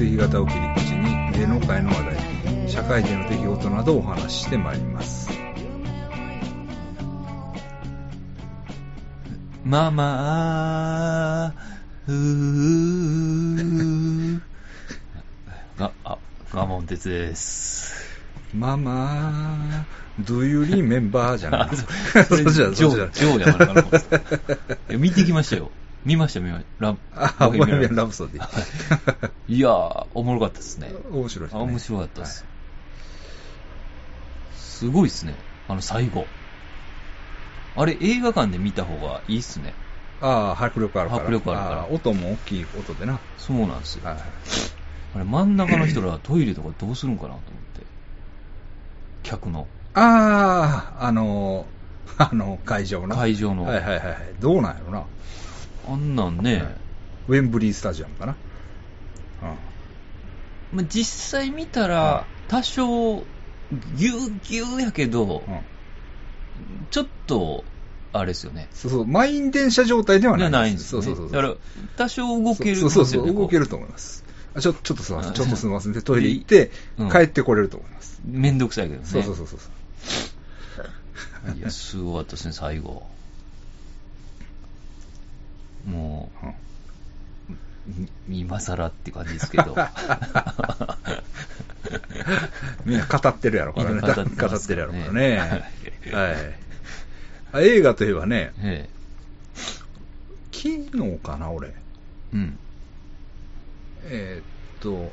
して、血液型を切り口に芸能界の話題、社会での出来事などをお話ししてまいります。ママー、うー。が、あ、ガモン鉄です。ママー、do you remember? じゃない。それそっちだ、ジョそっちだー、。ジョーじゃなか 見てきましたよ。見ました、見ました。ラあ、ボヘミアン・ララブソディ。いやー、おもろかったですね。面白いですね。あ面白かったです。すごいですね。あの最後。あれ、映画館で見た方がいいっすね。ああ、迫力あるから。迫力あるからあ音も大きい音でな。そうなんですよ。はい。あれ、真ん中の人らはトイレとかどうするんかなと思って。客の。ああ、あのー、あの、会場の。会場のはいはいはいはい。どうなんやろな。あんなんね、ウェンブリースタジアムかな。まあ、実際見たら、多少、ぎゅうぎゅうやけど、うん。うん。ちょっと、あれですよね。そうそう、満員電車状態ではないないんです。そうそうそう。だから、多少動けるそうそうそう、動けると思います。あちょ、ちょっとすみません。あちょっとすみません。で、トイレ行ってうん、帰ってこれると思います。めんどくさいけどね。そうそうそうそう。いや、すごかったですね、最後。もうんう、み今更って感じですけど。みんな語ってるやろからね。語って語ますってるやろからねね。はい。あ映画といえばね、え昨日かな、俺。え。うん。えーっと、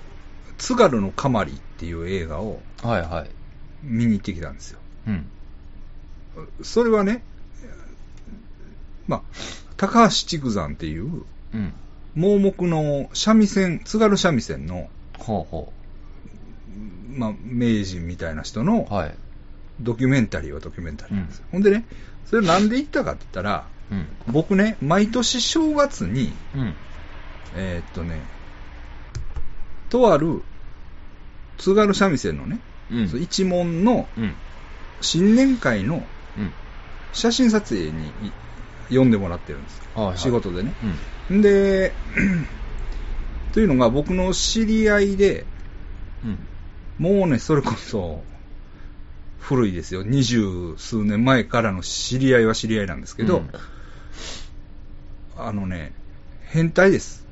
津軽のかまりっていう映画をはいはい。見に行ってきたんですよ。うん。それはね、まあ、高橋竹山っていううん。盲目の三味線、津軽三味線の、ほうほまあ、名人みたいな人のう。はい。ドキュメンタリーはドキュメンタリーなんですよ。ほんでね、それなんで行ったかって言ったら、うん。僕ね、毎年正月に、うん。えーっとね、とある津軽三味線のね、うん。そう一門のうん。新年会のうん。写真撮影にい呼んでもらってるんですよ。はいはい仕事でね。うん。んで、というのが僕の知り合いで、うん。もうね、それこそ、古いですよ。二十数年前からの知り合いは知り合いなんですけど、うんあのね、変態です。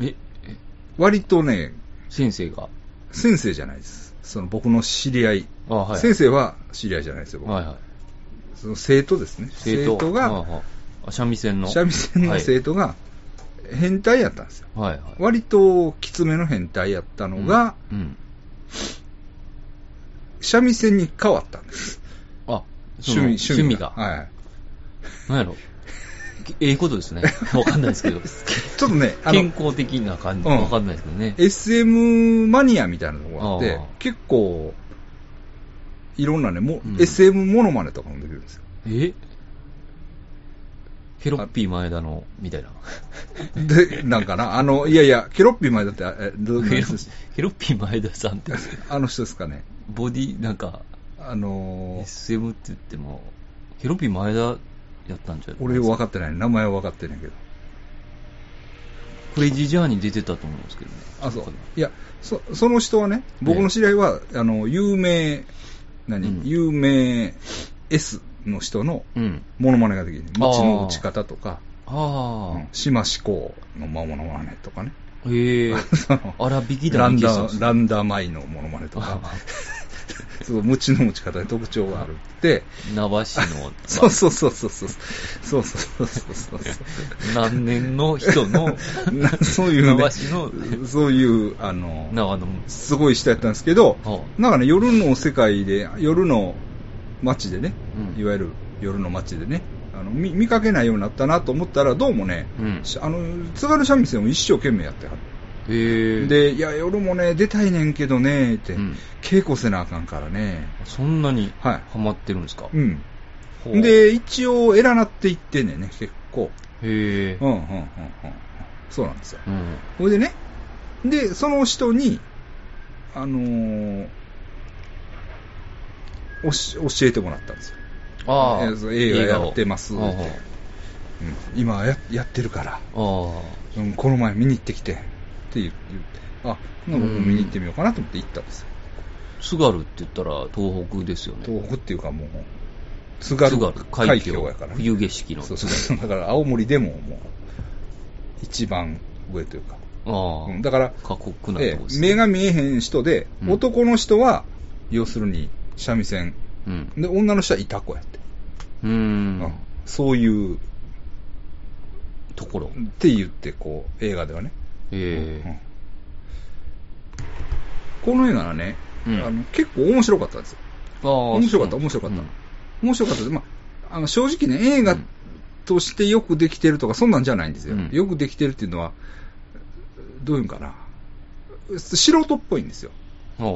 え、え割とね、先生が？先生じゃないです。その僕の知り合い。あはい。先生は知り合いじゃないですよ。僕はいはい。その生徒ですね。生徒が、あああ三味線の。三味線の生徒が変態やったんですよ。はい。はいはい。割ときつめの変態やったのが、うん。三味線に変わったんです。あ、趣味、趣味が。はい。なんやろ。ええことですね。わかんないですけど。ちょっとね、健康的な感じ。うんわかんないですけどね。SM マニアみたいなところがあって結構、いろんなね、もうん SM モノマネとかもできるんですよ。え？ケロッピー前田の、みたいな。で、なんかな、あの、いやいや、ケロッピー前だって、えどう ケロッピー前田さんって、あの人ですかね。ボディ、なんか、あのー SM って言っても、ケロッピー前田やったんじゃない？俺分かってない。名前は分かってないけど。クレイジージャーニー出てたと思うんですけどね。あ、そう。いや、そ、その人はね、僕の知り合いは、あの、有名、何、うん。有名 S の人のうん。モノマネができる。あー。餅の打ち方とか、ああうん、島志向のモノマネとかね。へえ。その荒引きだランダいけそうですランダマイのモノマネとか、そう、鞭の打ち方に特徴があるって、名橋の、そうそうそうそうそう、そうそうそうそうそう。何年の人の、なそういうね名橋の、そういう、あの、長野、すごい人やったんですけど、はなんかね、夜の世界で、夜の街でね、うん。いわゆる夜の街でね、あの見見かけないようになったなと思ったら、どうもね、うん。しあの津軽三味線を一生懸命やってはる。へえ。、で、いや、夜もね、出たいねんけどね、って、うん稽古せなあかんからね。そんなにはいハマってるんですか？うん。ほうで、一応、偉なっていってんねんね、結構。へえうん、うん、うん、うん。そうなんですよ。うん。ほいでね、で、その人に、あのーおし教えてもらったんですよ。ああ。映画やってます映画をうん今ややってるから。うん、この前見に行ってきてって言って、あ、ほな僕も見に行ってみようかなと思って行ったんですよ。津軽って言ったら東北ですよね。東北っていうかもう、津軽海海峡峡やから、ね。冬景色のそうそうそう。だから青森でももう、一番上というか。ああ。うんだから、過酷なね。え目が見えへん人で、うん男の人は、要するに三味線、うん。で、女の人はいた子やって。うん。そういう、ところ。って言って、こう、映画ではね。ええうんこの映画はね、うんあの結構面白かったんですよ。ああ。面白かった、面白かった。うん面白かったです。まあ、あの正直ね、映画としてよくできてるとか、そんなんじゃないんですよ。うんよくできてるっていうのは、どういうんかな。素人っぽいんですよ。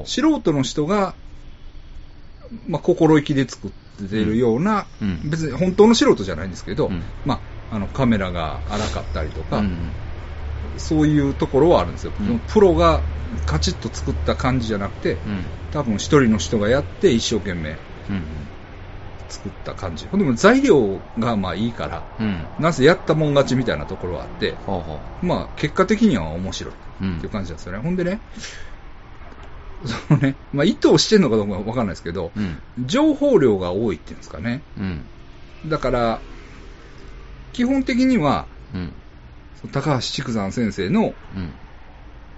素人の人が、まあ、心意気で作ってるような、うん別に本当の素人じゃないんですけど、うんまあ、あのカメラが荒かったりとか、うんそういうところはあるんですよ。うんプロがカチッと作った感じじゃなくて、うん。多分一人の人がやって一生懸命うん。作った感じ。ほんでも材料がまあいいから、うん。なぜやったもん勝ちみたいなところはあって、まあ結果的には面白いうんっていう感じなんですよね。ほんでね、そのね、まあ意図してんのかどうかわかんないですけど。情報量が多いっていうんですかね。うん。だから、基本的には、うん。高橋竹山先生のうん。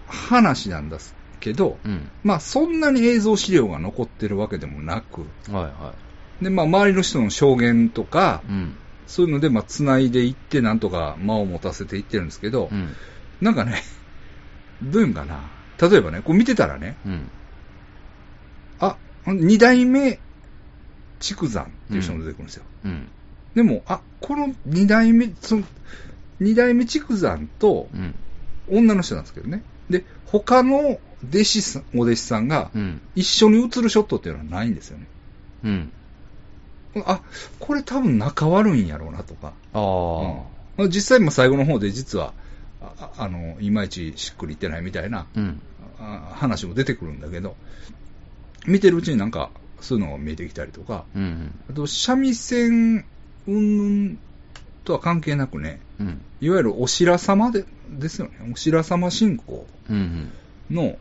話なんですけど、うん。まあそんなに映像資料が残ってるわけでもなく、はいはで、まあ周りの人の証言とかい。、うん。そういうので、まあ繋いでいって、なんとか間を持たせていってるんですけど、うん。なんかね、どういうんかな。例えばね、こう見てたらね、うん。あ、二代目竹山っていう人が出てくるんですよ。うん。でも、あ、この二代目、その、二代目竹山とうん。女の人なんですけどね。で、他の弟子さん、お弟子さんがうん。一緒に写るショットっていうのはないんですよね。うん。あ、これ多分仲悪いんやろうなとか。ああ。うん実際も最後の方で実は、ああの、いまいちしっくりいってないみたいなうん。あ話も出てくるんだけど、見てるうちになんか、そういうのが見えてきたりとか、うん。あと、三味線、うんぬんとは関係なくね、うん。いわゆるお白様でですよね、お白様信仰うん。の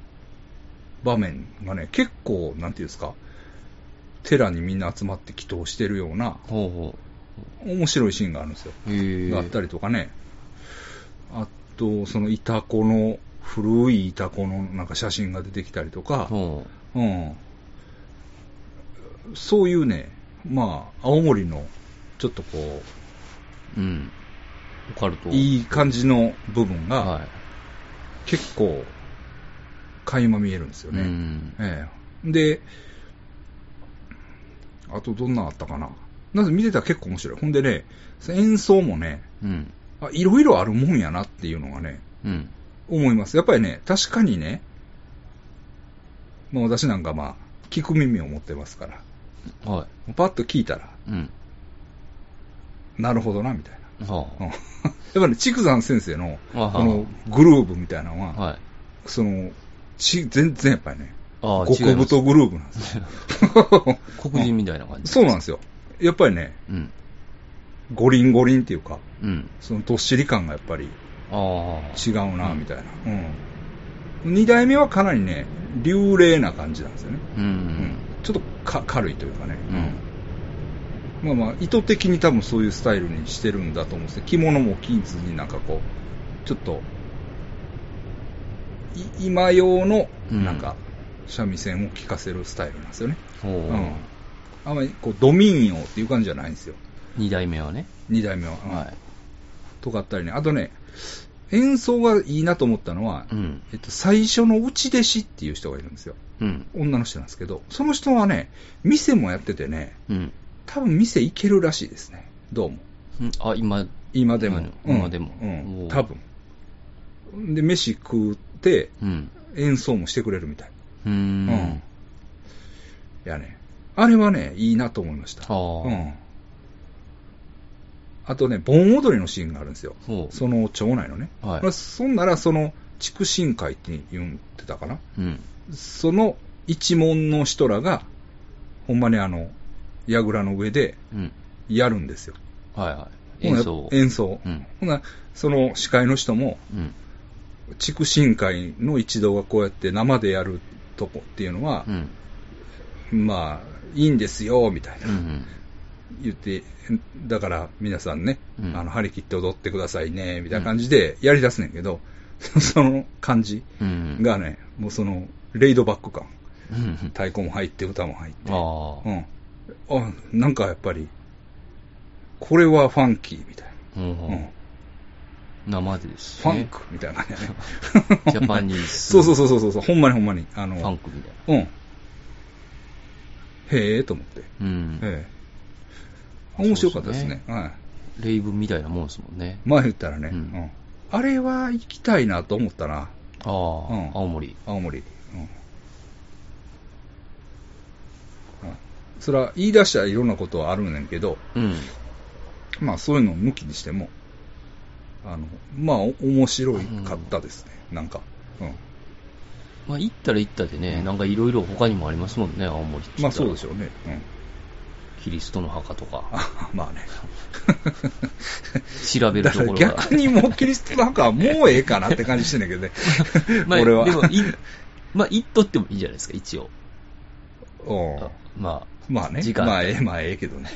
場面がね、結構、なんていうんですか、寺にみんな集まって祈祷してるような、ほうほ面白いシーンがあるんですよ。があったりとかね、あと、そのイタコの、古いイタコのなんか写真が出てきたりとか、ほうん、そういうね、まあ、青森の、ちょっとこう。うん。オカルト。う、いい感じの部分が、はい。結構、垣間見えるんですよね。うん。ええ。で、あとどんなのあったかな。なぜ見てたら結構面白い。ほんでね、演奏もね、うん。あいろいろあるもんやなっていうのがね、うん。思います。やっぱりね、確かにね、まあ私なんかまあ、聞く耳を持ってますから、はパッと聞いたら、い。うん。なるほどな、みたいな。はうん やっぱり、竹山先生の、このグルーブみたいなのは、はい。その、ち全然やっぱりね、ああ、極太グルーブなんですよ。黒人みたいな感じ。そうなんですよ。やっぱりね、うん。ゴリンゴリンっていうか、うん。そのどっしり感がやっぱりああ。違うな、うんみたいな。うん。二代目はかなりね、流麗な感じなんですよね。ううんん。ちょっとか軽いというかね。うん。まあまあ、意図的に多分そういうスタイルにしてるんだと思うんですね。着物も着ずになんかこう、ちょっと、い今用の、うんなんか、三味線を聴かせるスタイルなんですよね。ほう。うん。あんまりこう、ド民謡っていう感じじゃないんですよ。二代目はね。二代目は。うんはい。とかあったりね。あとね、演奏がいいなと思ったのは、うん。えっと、最初の内弟子っていう人がいるんですよ。うん。女の人なんですけど、その人はね、店もやっててね、うん。多分店行けるらしいですね。どうも。うん？あ、今、今でも。今でもうんお。ー多分。で、飯食って、うん。演奏もしてくれるみたい。うーうんん。いやね。あれはね、いいなと思いました。はあうん。あとね、盆踊りのシーンがあるんですよ。ほう。その町内のね。はいまあそんなら、その、畜神会って言ってたかな。うん。その一門の人らが、ほんまにあの、櫓の上でうん。やるんですよ。はいはい。演奏。演奏。うん。ほな、その司会の人も、うん。地区新会の一同がこうやって生でやるとこっていうのはう、ん。まあ、いいんですよ、みたいな。うんうん。言って、だから皆さんね、うんあの、張り切って踊ってくださいね、みたいな感じでやり出すねんけど、その感じうん。がね、もうその、レイドバック感。うん。太鼓も入って、歌も入って。うん。あ、なんかやっぱり、これはファンキーみたいうんな。うん。生でですファンね。クみたいな感じだね。ジャパニーズ そうそうそうそうそう、ほんまにほんまに。あの、ファンクみたいな。うん。へえと思って。うん。ええ。面白かったですね。はい。レイブみたいなもんですもんね。前言ったらね、ううんん。あれは行きたいなと思ったな。ああ、うん青森。青森。うん。うんそれは言い出したらいろんなことはあるんねんけど、うん。まあそういうのを抜きにしても、あの、まあお面白かったですね。なんか。うん。まあ、行ったら行ったでね、なんかいろいろ他にもありますもんね、青森って言まあそうでしょうね。うん。キリストの墓とか。あまあね。調べるところが。逆にもうキリストの墓はもうええかなって感じしてんだけどね。まあ、俺は。でも、い、まあ、行っとってもいいじゃないですか、一応。うんまあ、まあね。時間まあええ、まあええけどね。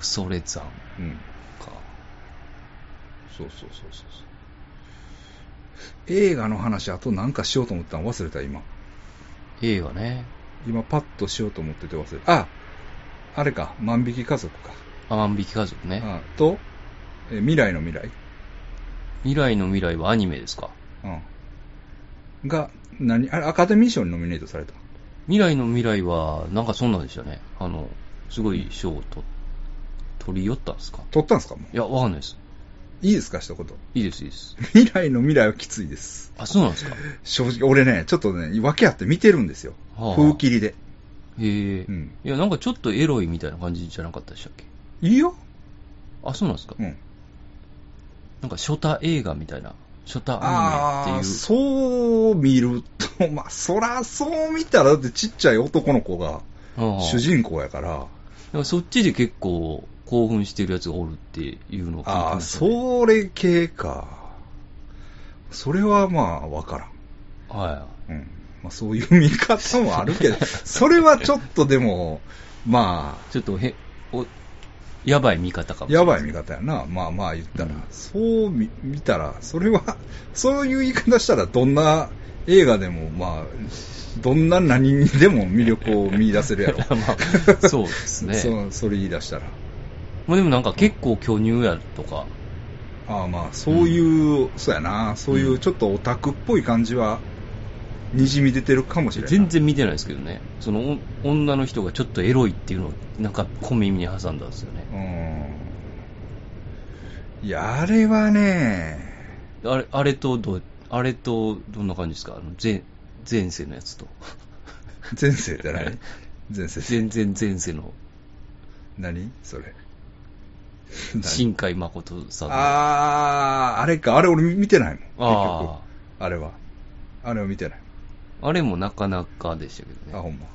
それ山うん。うん。か。そうそうそうそうそう。映画の話、あとなんかしようと思ったの忘れた、今。映画ね。今パッとしようと思ってて忘れた。あ、あれか、万引き家族か。あ万引き家族ね。あと、え未来の未来。未来の未来はアニメですか？うん。が、何あれ、アカデミー賞にノミネートされた？未来の未来は、なんかそんなんでしたね。あの、すごい賞をと取り寄ったんですか？取ったんですか？もう。いや、わかんないです。いいですか？一言。いいです、いいです。未来の未来はきついです。あ、そうなんですか？正直、俺ね、ちょっとね、訳あって見てるんですよ。はあ風切りで。へえ、うんいや、なんかちょっとエロいみたいな感じじゃなかったでしたっけ？いいよ。あ、そうなんですか、うん。なんか初太映画みたいな。初太ああ、アニメっていう。そう見ると、まあ、そらそう見たら、だってちっちゃい男の子がああ主人公やから、なんかそっちで結構興奮してるやつがおるっていうのを聞いてああ、ましたねそれ系か。それはまあ、わからん。はうん。まあ、そういう見方もあるけど、それはちょっとでも、まい。ちょっとへ、お、やばい見方かあ、もしれなばい見方やな。まあまあ言ったら、うん。そう見見たら、それは、そういう言い方したら、どんな映画でも、まあ、どんな何にでも魅力を見出せるやろ。まあそうですね。そうそれ言い出したら。まあでもなんか結構巨乳やとか、ああまあ、そういう、そうやな、そういうちょっとオタクっぽい感じは、にじみ出てるかもしれない。全然見てないですけどね。そのお女の人がちょっとエロいっていうのをなんか小耳に挟んだんですよね。うん。いや、あれはね、あれ、あれとどう、あれとどんな感じですか？あの前、前世のやつと。前世って何？前世全然前世の何？それ。新海誠さんの。あー、あれか、あれ俺見てないもん。結局。ああれは。あれは見てない。あれもなかなかでしたけどね。あ、ほんま。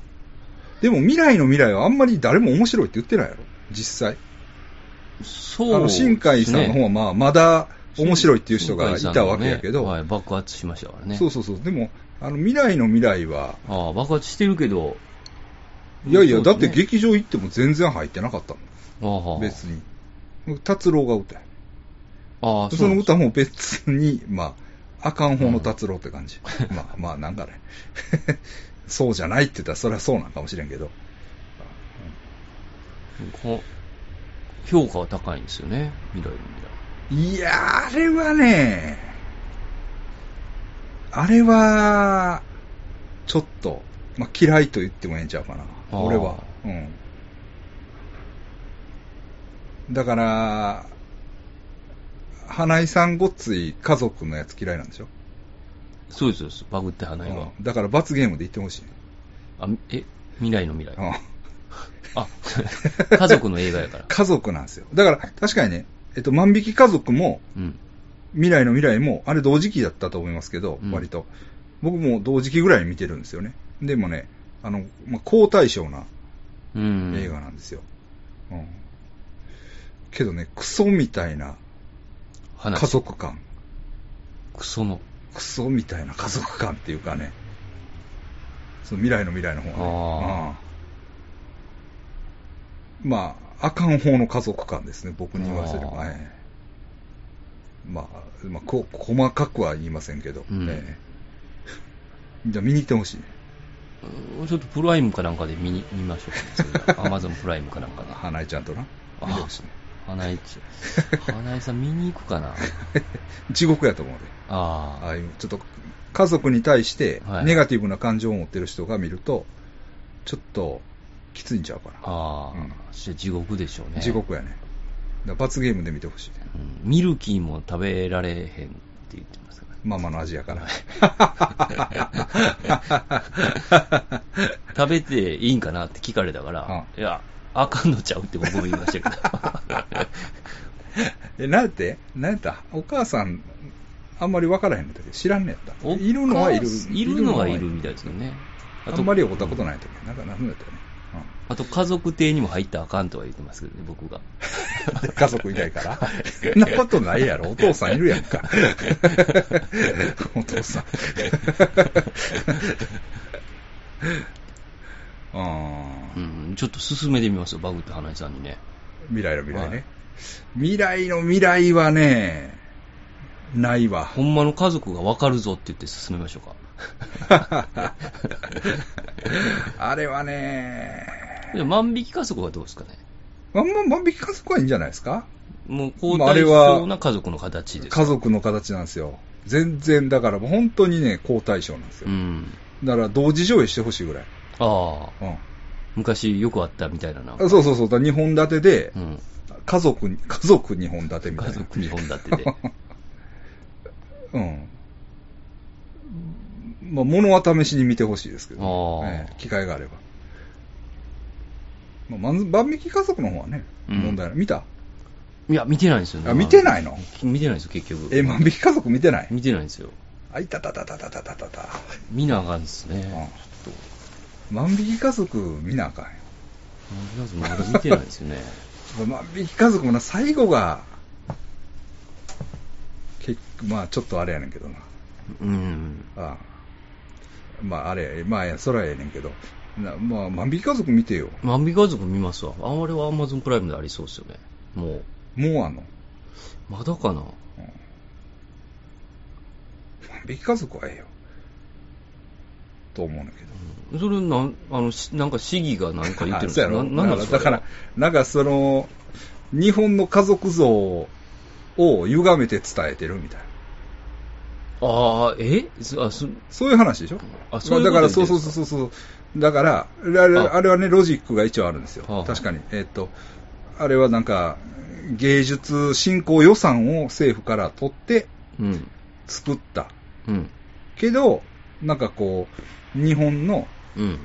でも未来の未来はあんまり誰も面白いって言ってないやろ実際。そう、あの、新海さんの方はまあ、まだ面白いっていう人がいたわけやけど、ねはい、爆発しましたからね。そうそうそう。でも、あの、未来の未来は、ああ、爆発してるけど、いやいや、だって劇場行っても全然入ってなかったもああん。別に。達郎が歌や。ああ、そのう歌も別に、まあ、あかん方の達郎って感じ。まあまあ、なんかね。そうじゃないって言ったら、それはそうなんかもしれんけど。こ評価は高いんですよね、未来の未来。いやー、あれはね、あれは、ちょっと、まあ、嫌いと言ってもええんちゃうかな。俺は。うん。だから、花井さんごっつい家族のやつ嫌いなんでしょ？そうですそうです、バグって花井は。うんだから罰ゲームで言ってほしい。あ、え、未来の未来。うんあ、家族の映画やから。家族なんですよ。だから、確かにね、えっと、万引き家族も、うん。未来の未来も、あれ同時期だったと思いますけど、うん割と。僕も同時期ぐらいに見てるんですよね。でもね、あの、まあ、高対象なうん。映画なんですよ。うん。けどね、クソみたいな話家族感。クソの。クソみたいな家族感っていうかね、その未来の未来の方はね。うんまあ、あかん方の家族感ですね、僕に言わせれば。あーええまあ、まあこ、細かくは言いませんけど、うんええじゃあ見に行ってほしいちょっとプライムかなんかで見に見ましょう。アマゾンプライムかなんかで。花江ちゃんとな。見てほしいね。花江ちゃん。花江さん見に行くかな？地獄やと思うで。ああ。ああいう、ちょっと家族に対してはいネガティブな感情を持ってる人が見ると、ちょっときついんちゃうかな。ああ、うん地獄でしょうね。地獄やね。だ罰ゲームで見てほしいね。うんミルキーも食べられへんって言ってますから。ママの味やから。食べていいんかなって聞かれたから、いや、あかんのちゃうって僕も言いましたけど。え、なんて？なんやった？お母さん、あんまり分からへんのだけど、知らんねやった。おいるのはいる。いるのはいるみたいですよね。あんまり会ったことないとき。なんか、なんだったよね。あと家族邸にも入ったらあかんとは言ってますけどね、僕が。う ん家族いないから？そんなことないやろ。お父さんいるやんか。お父さん。うん、ちょっと進めてみますよ、バグって花井さんにね。未来の未来ね。はい未来の未来はね、ないわ。ほんまの家族がわかるぞって言って進めましょうか。あれはね、で万引き家族はどうですかねま万引き家族はいいんじゃないですかもう高まあれは象な家族の形ですか。家族の形なんですよ。全然、だからもう本当にね、好対象なんですよ。うん。だから同時上映してほしいぐらい。ああ、うん。昔よくあったみたいなな。あそうそうそう、だ2本立てで、うん。家族に、家族2本立てみたいな。家族2本立てで。うん。まあ、物は試しに見てほしいですけど、ああええ機会があれば。まあ、まず万引き家族の方はね、うん問題ない。見た？いや、見てないんですよね。あ見てないの？見てないんですよ、結局。え、万引き家族見てない？見てないんですよ。あ、いたたたたたたたたた。見なあかんですね。うんちょっと。万引き家族見なあかんよ。まずまだ見てないですよね。万引き家族もな、最後が、結局、まあちょっとあれやねんけどな。うん。ああまああれ、まあそらええねんけど、なまあ万引き家族見てよ。万引き家族見ますわ。あれは Amazon プライムでありそうですよね。もう。もうあんの？まだかな？万引き家族はええよ。と思うんだけど。それなん、あの、しなんか市議がなんか言ってるんですかななんだから、なんかその、日本の家族像を歪めて伝えてるみたいな。ああ、え？そあそそういう話でしょ？あそうだから、そうそうそうそう。だから、あれああれはね、ロジックが一応あるんですよ。確かに。えっと、あれはなんか、芸術振興予算を政府から取ってうん。作った。うん。けど、なんかこう、日本のうん。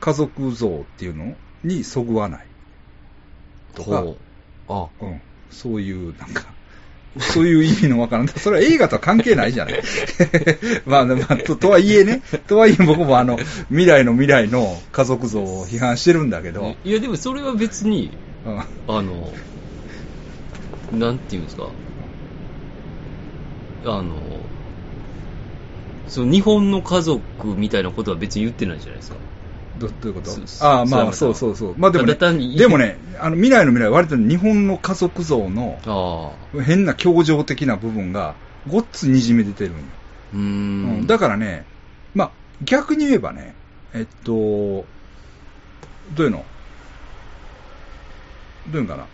家族像っていうのにそぐわない。とかほうあ、うん。そういう、なんか、そういう意味のわからん。それは映画とは関係ないじゃない。まあ、まあ、と、とはいえね、とはいえ僕もあの、未来の未来の家族像を批判してるんだけど、いや、でもそれは別に、うんあの、なんていうんですか。あの、その日本の家族みたいなことは別に言ってないじゃないですか。どどういうこと？そああ、まあ、そそううそうそう。まあでもねでもね、あの、未来の未来は割と日本の家族像の。変な協情的な部分がごっつにじみ出てるんよ。うー。うんんだからね、まあ、逆に言えばね、えっと、どういうの？どういうのかな？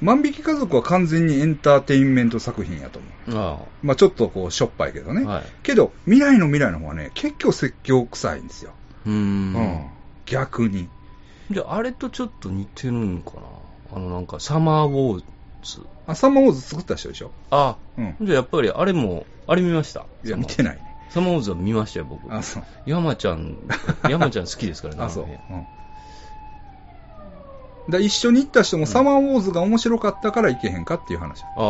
まあ、万引き家族は完全にエンターテインメント作品やと思う。あまあ、ちょっとこう、しょっぱいけどね。はいけど、未来の未来の方はね、結構説教臭いんですよ。あ。うーん。うん。逆に。じゃあ、あれとちょっと似てるんかな。あの、なんか、サマーウォーズ。あ、サマーウォーズ作った人でしょあ、うん。じゃあやっぱり、あれも、あれ見ました。いや、見てない。ね。サマーウォーズは見ましたよ、僕。あ、そう。山ちゃん、山ちゃん好きですからね。あ、そう。うん。だ一緒に行った人もサマーウォーズが面白かったから行けへんかっていう話。あ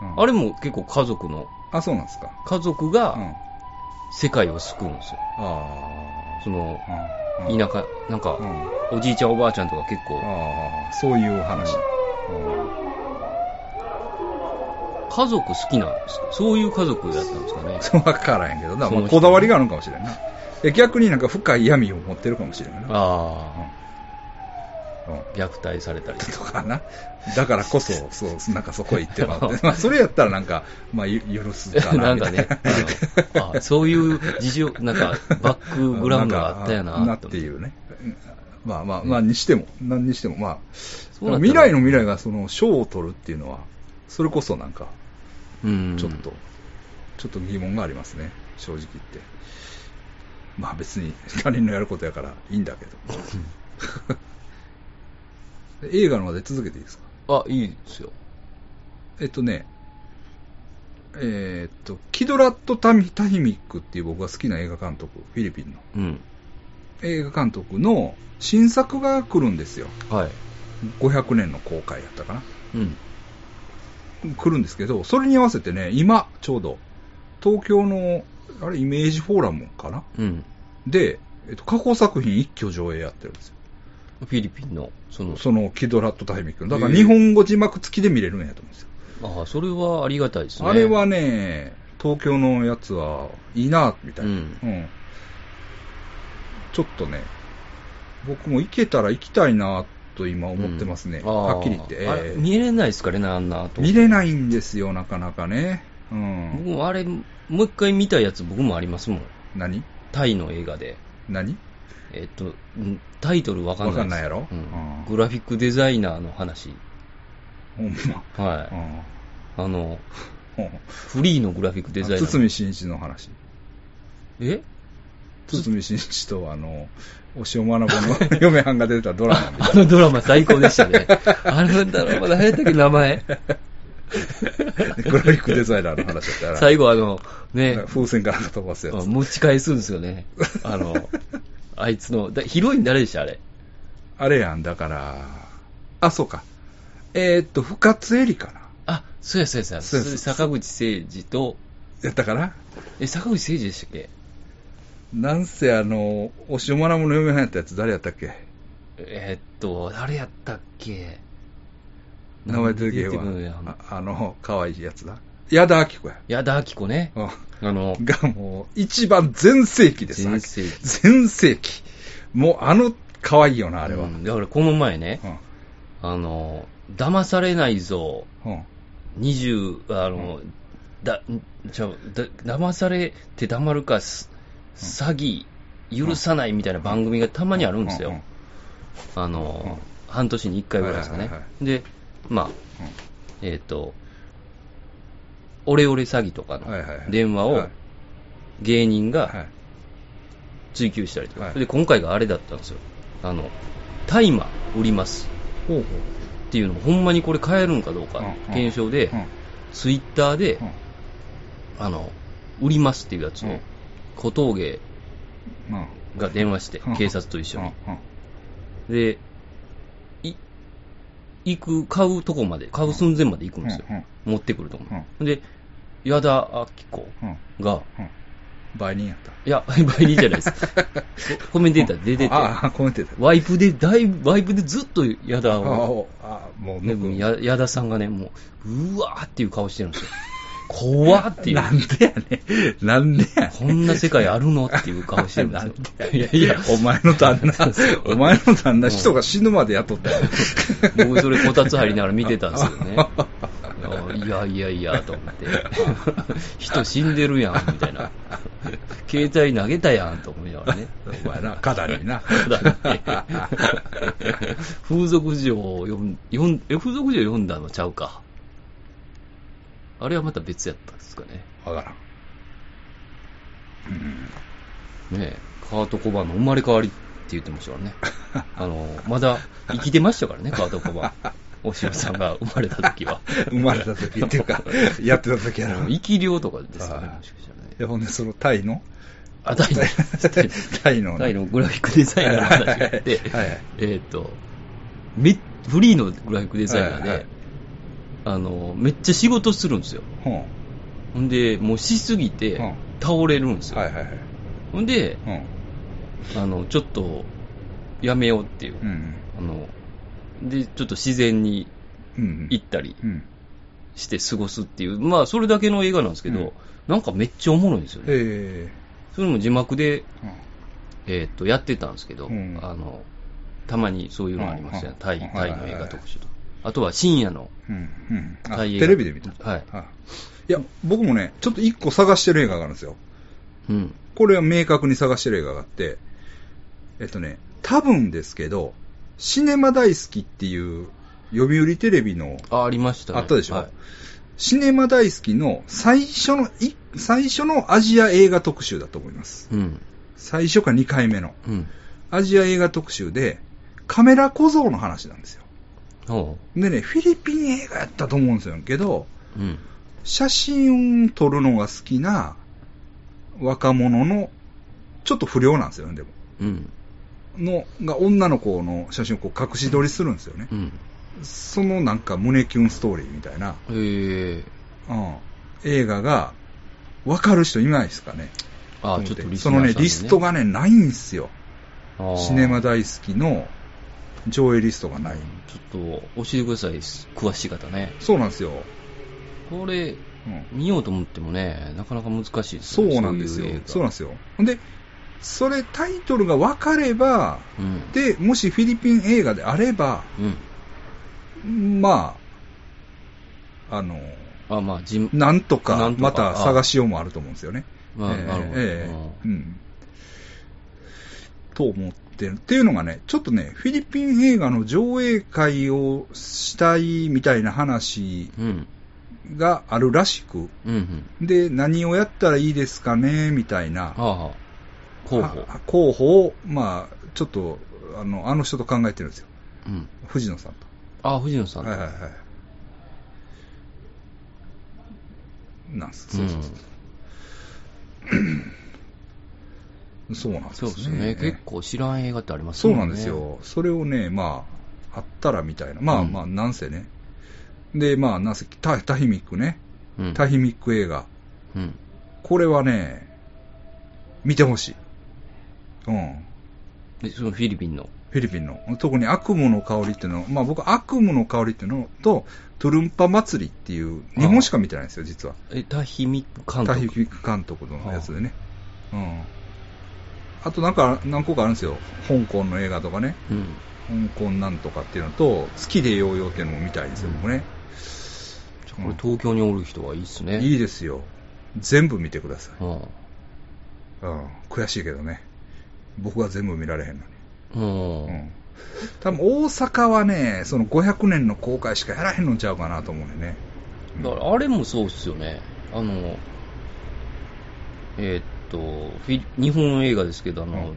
あ、うんあれも結構家族の、あ、そうなんですか。家族がうん。世界を救うんですよ。あその、あ。うん。田舎、なんかう、ん。おじいちゃんおばあちゃんとか結構、ああ、そういう話。家族好きなんですか？そういう家族だったんですかね。そうわからへんけどな、まあ、こだわりがあるんかもしれんな。え逆になんか深い闇を持ってるかもしれんな。あうんあ、虐待されたりとか。な。だからこそ、そう、なんかそこへ行ってまって。まあ、それやったらなんか、まあ、ゆ許すかな。なんかねみたいな、あのあそういう事情、なんか、バックグラウンドがあったやななっていうね。うんまあまあ、まあ、にしても、何にしても、まあ、未来の未来がその賞を取るっていうのは、それこそなんか、うん。ちょっと、ちょっと疑問がありますね、正直言って。まあ別に他人のやることやからいいんだけど。映画のまで続けていいですか？あ、いいですよ。えっとね、えーっと、キドラット・タミタヒミックっていう僕が好きな映画監督、フィリピンのうん。映画監督の新作が来るんですよ。はい。500年の公開やったかな。うん。来るんですけど、それに合わせてね、今、ちょうど、東京の、あれ、イメージフォーラムかな？うん。で、えっと、過去作品一挙上映やってるんですよ。フィリピンの、その、そのキドラット・タイミックの。だから日本語字幕付きで見れるんやと思うんですよ。ああ、それはありがたいですね。あれはね、東京のやつはいいな、みたいな。ううんん。ちょっとね、僕も行けたら行きたいな、と今思ってますね。うんはっきり言って。えー見れないですかね、あんなと。見れないんですよ、なかなかね。うん。僕もあれ、もう一回見たやつ僕もありますもん。何？タイの映画で。何？えっと、んタイトルわかんないです。わかんないやろ？うんうんグラフィックデザイナーの話。ほんま？はい。うんあの、フリーのグラフィックデザイナー。堤真一の話。え？堤真一とあの、押尾学の 嫁はんが出てたドラマ あのドラマ最高でしたね。あのドラマ何やったっけ、名前？な。グラフィックデザイナーの話だったら。最後あの、ね、風船から飛ばすやつ。持ち返すんですよね。あの、あいつの、だヒロイン誰でしたあれ？あれやん、だから、あ、そうか。えーっと、深津絵里かな。あ、そうやそうやそうや。そうやそれ坂口誠二と、やったかな？え、坂口誠二でしたっけ？なんせあの、押尾学の嫁はんやったやつ誰やったっけ？えーっと、誰やったっけ？名前出てけへわ。ああの、可愛いやつだ。矢田亜希子や。矢田亜希子ね。うんあの、がもう、一番全盛期です。全盛期全盛期。もう、あの、可愛いよな、あれは。うんだからこの前ね、うん。あの、騙されないぞ、うん。20、あの、だ、ちゃうだ、騙されて黙るか、す詐欺、許さないみたいな番組がたまにあるんですよ。あの、半年に1回ぐらいですかね。はいはいはで、まあ、えっ、と、オレオレ詐欺とかのはいはいはい。電話をはい。芸人がはい。追求したりとか、はい。で、今回があれだったんですよ。あの、大麻売ります。ほうほう。っていうのも、ほんまにこれ買えるんかどうか検証で、うん。ツイッターで、うん。あの、売りますっていうやつをうん、小峠うん。が電話してうん、警察と一緒に。うん。うん。で、い、行く、買うとこまで、買う寸前まで行くんですよ。うんうん。持ってくるとこまで。で、矢田亜希子うんが、うん売人やった。いや、倍人じゃないです。コメンテーター出てて、ああ、コメンテーター。ワイプで、だいぶ、ワイプでずっと矢田あを、あ、あもう、ね、矢田さんがね、もう、うわーっていう顔してるんですよ。怖ーっていう。なんでやねん。なんでやねん。こんな世界あるのっていう顔してるんですよ。いやいや、お前の旦那、お前の旦那、人が死ぬまで雇ったよ。僕それこたつ入りながら見てたんですよね。いやいやいや、と思って。人死んでるやん、みたいな。携帯投げたやん、と思いながらね。お前な、花壇にな。風俗嬢を読ん、読ん、え、風俗嬢読んだのちゃうか。あれはまた別やったんですかね。わからん。うん。ねえ、カート・コバンの生まれ変わりって言ってましたからね。あの、まだ生きてましたからね、カート・コバン。おしさんが生まれた時は。生まれた時っていうか、やってた時やろ。生き量とかですかね、はいもしかしたらね。で、ほんで、そのタイの？あ、タイの、タイのねタイのグラフィックデザイナーの話があってはいはい、えーっと、めフリーのグラフィックデザイナーではいはい、あの、めっちゃ仕事するんですよ。ほん。で、もうしすぎてうん、倒れるんですよ。はいはいはい。ほんで、うん。あの、ちょっと、やめようっていう。うん。あの、で、ちょっと自然にうん。行ったりうん。して過ごすっていう、まあ、それだけの映画なんですけど、うんなんかめっちゃおもろいんですよね。えそれも字幕で、ええーっと、やってたんですけど、うんあの、たまにそういうのありますよ、うんタイ、うんタイの映画特集とか。あとは深夜の、うん。うん。あタイ映画テレビで見た。はい。あいや、僕もね、ちょっと一個探してる映画があるんですよ。うん。これは明確に探してる映画があって、えっとね、多分ですけど、シネマ大好きっていう読売テレビのあ、ありましたね。あったでしょ、はいシネマ大好きの最初の、い最初のアジア映画特集だと思います。うん。最初か2回目の。うん。アジア映画特集で、カメラ小僧の話なんですよ。ほでね、フィリピン映画やったと思うんですよけど、う。うん。写真を撮るのが好きな若者の、ちょっと不良なんですよね、でも。うん。の、が女の子の写真をこう隠し撮りするんですよね。うん。そのなんか胸キュンストーリーみたいな、ええうん、映画が、わかる人いないですかね。あちょっとリスそのね、リストがね、ないんですよ。シネマ大好きの上映リストがない。ちょっと教えてください、詳しい方ね。そうなんですよ。これ、うん、見ようと思ってもね、なかなか難しいですそね。うなんですよそうなんですよ。で、それタイトルが分かれば、うん。で、もしフィリピン映画であれば、うん。まあ、あの、あ、まあ、じなんとかまた探しようもあると思うんですよね。まあ、ええなるほど。ええうん。と思ってる。っていうのがね、ちょっとね、フィリピン映画の上映会をしたいみたいな話うん。があるらしく、うん。うん。で、何をやったらいいですかね、みたいなはあ、はあ。候補。は候補を、まあ、ちょっと、あの、あの人と考えてるんですよ。うん。藤野さんと。あ、藤野さんと。はいはいはい。なんす。そうそうそう。そうなんですね。そうですね。結構知らん映画ってありますそう。なんですよ。それをね、まあ、あったらみたいな。まあうんまあ、なんせね。で、まあ、なんせ、タタヒミックね。うん。タヒミック映画。うん。これはね、見てほしい。うん。で、そのフィリピンの。フィリピンの。特に悪夢の香りっていうのまあ僕悪夢の香りっていうのと、トゥルンパ祭りっていう、日本しか見てないんですよ、実は。え、タヒミック監タヒ督。ミ監督のやつでね。うん。あとなんか何個かあるんですよ。香港の映画とかね。うん。香港なんとかっていうのと、月でヨーヨーっていうのも見たいんですよ、僕ね。じゃあこれ東京におる人はいいっすね。いいですよ。全部見てください。うん。うん。悔しいけどね。僕は全部見られへんのに。うん。うん。多分大阪はね、その500年の公開しかやらへんのちゃうかなと思うねんね。だからあれもそうっすよね。あの、えーっと、日本映画ですけど、あの、うん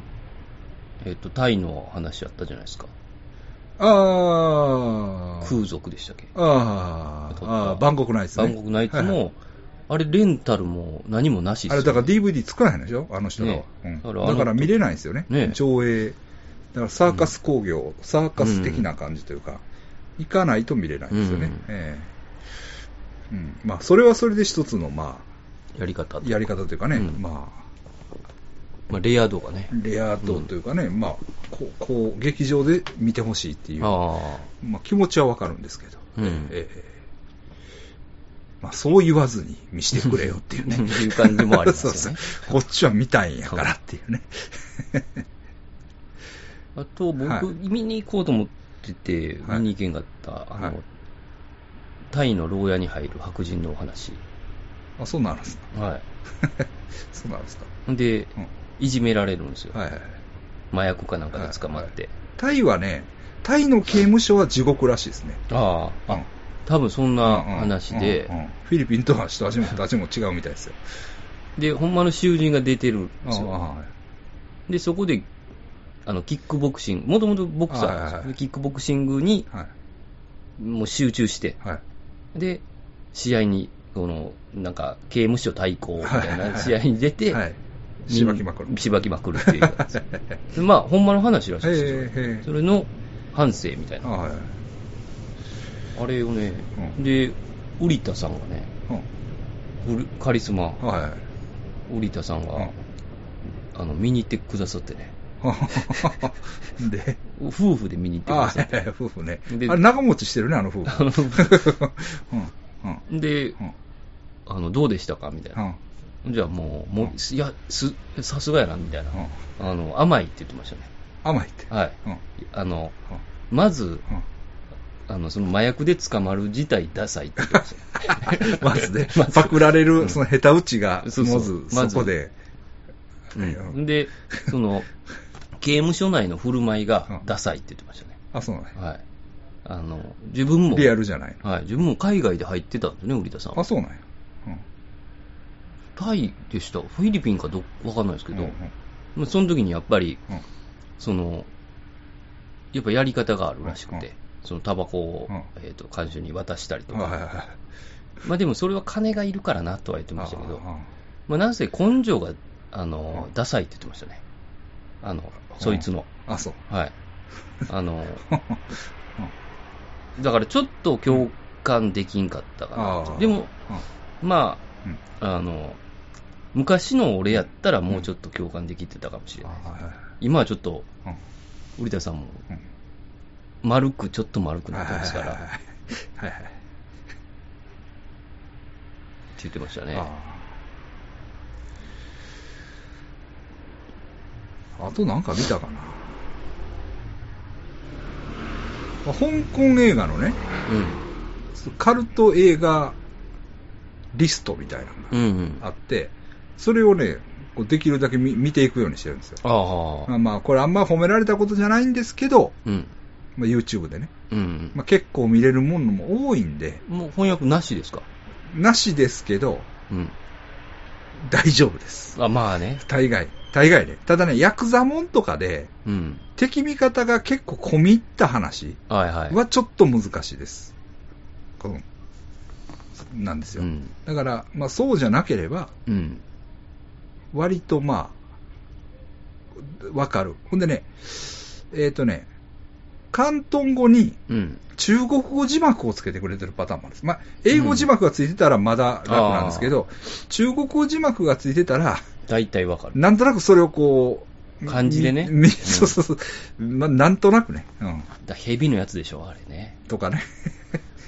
えーっと、タイの話あったじゃないですか。ああ。空賊でしたっけ？あーあー、バンコクナイツね。バンコクナイツも、はいはいあれレンタルも何もなしっすよあれだから DVD 作らへんでしょ？あの人らは、ね。うん。だからあのだから見れないんですよね。ね。上映。だからサーカス工業、サーカス的な感じというか、行かないと見れないんですよね。うん。ええ。うん。まあ、それはそれで一つの、まやり方あ、やり方というかね、うん。ままあ、レア度がね。あ、。レア度というかね、まあ、こう、こう劇場で見てほしいっていう、あ。まあ、気持ちはわかるんですけど、うん。ええまあ、そう言わずに見してくれよっていうね。いう感じもありますよね そうそうこっちは見たいんやからっていうね。あ。あと、僕、はい見に行こうと思ってて、はい見に行けんかった、あの、はいタイの牢屋に入る白人のお話。あ、そうなんですか。はい。そうなんですか。で、うんいじめられるんですよ。はいはいはい。麻薬かなんかで捕まって。タイはね、タイの刑務所は地獄らしいですね。ああ、あ、多分そんな話で、フィリピンとは人たちもたちも違うみたいですよ。で、ほんまの囚人が出てるんですよ。あで、そこで、あの、キックボクシング、もともとボクサーなんですよ、はいはいはいでキックボクシングにあはい。もう集中して、はい。で、試合に、この、なんか、刑務所対抗みたいない試合に出て、しばきまくる。しばきまくるっていう まあ、ほんまの話らしいですよ。それの反省みたいな。あはい。あれをね、うんで、ウリタさんがね、カリスマ、は織田さんが、あの、見に行ってくださってね。で、夫婦で見に行ってくあださって。あ、夫婦ね。であれ、長持ちしてるね、あの夫婦。で うん、あの、どうでしたかみたいな。じゃあもう、もう、いや、す、さすがやな、みたいな。うんあの、甘いって言ってましたね。甘いって。はい。うん、あの、うんまず、うんあの、その麻薬で捕まる自体ダサいって言ってましたずね。ま、ず。パクられうる、ん。その下手打ちが、まず、そこで、うん。で、その、刑務所内の振る舞いがうん。ダサいって言ってましたね。あ、そうなんや。はい。あの、自分も、リアルじゃないはい。自分も海外で入ってたんですね、織田さんは。あ、そうなんや。うん。タイでした？フィリピンかどわかんないですけど、うんうん。まあその時にやっぱり、うん。その、やっぱやり方があるらしくて、うんそのタバコを、うん。えっ、と、監修に渡したりとか、はいはいはい。まあでもそれは金がいるからなとは言ってましたけど、あああまあなんせ根性が、あの、ダサいって言ってましたね。あの、そいつの。あ、そう。はい。あの、だからちょっと共感できんかったかな。とああでも、まうん。あ、あの、昔の俺やったらもうちょっと共感できてたかもしれない。今はちょっと、うん。織田さんもうん丸く、ちょっと丸くなってますから、ってはいはいはいはい言ってましたね。あああとなんか見たかな。あ香港映画のね、カルト映画リストみたいなのうん。うんうん。があって、それをね、こうできるだけ見見ていくようにしてるんですよ。ああ。まあまあ、これあんま褒められたことじゃないんですけど、うん。まあ、YouTube でね、うん。まあ、結構見れるものも多いんで、もう翻訳なしですか？なしですけど、うん。大丈夫です。あ、まあね。大概。大概ね。ただね、ヤクザモンとかで、うん。敵味方が結構込み入った話はいはい。はちょっと難しいです。このなんですよ。うん。だから、まあそうじゃなければ、うん。割とまあ、わかる。ほんでね、えっ、とね、広東語にうん。中国語字幕をつけてくれてるパターンもあるんです。まあ、英語字幕がついてたらまだ楽なんですけど、中国語字幕がついてたら、大体わかる。なんとなくそれをこう、漢字でねみみそうそうそう、まあ、なんとなくね、うん、だ蛇のやつでしょ、あれね。とかね。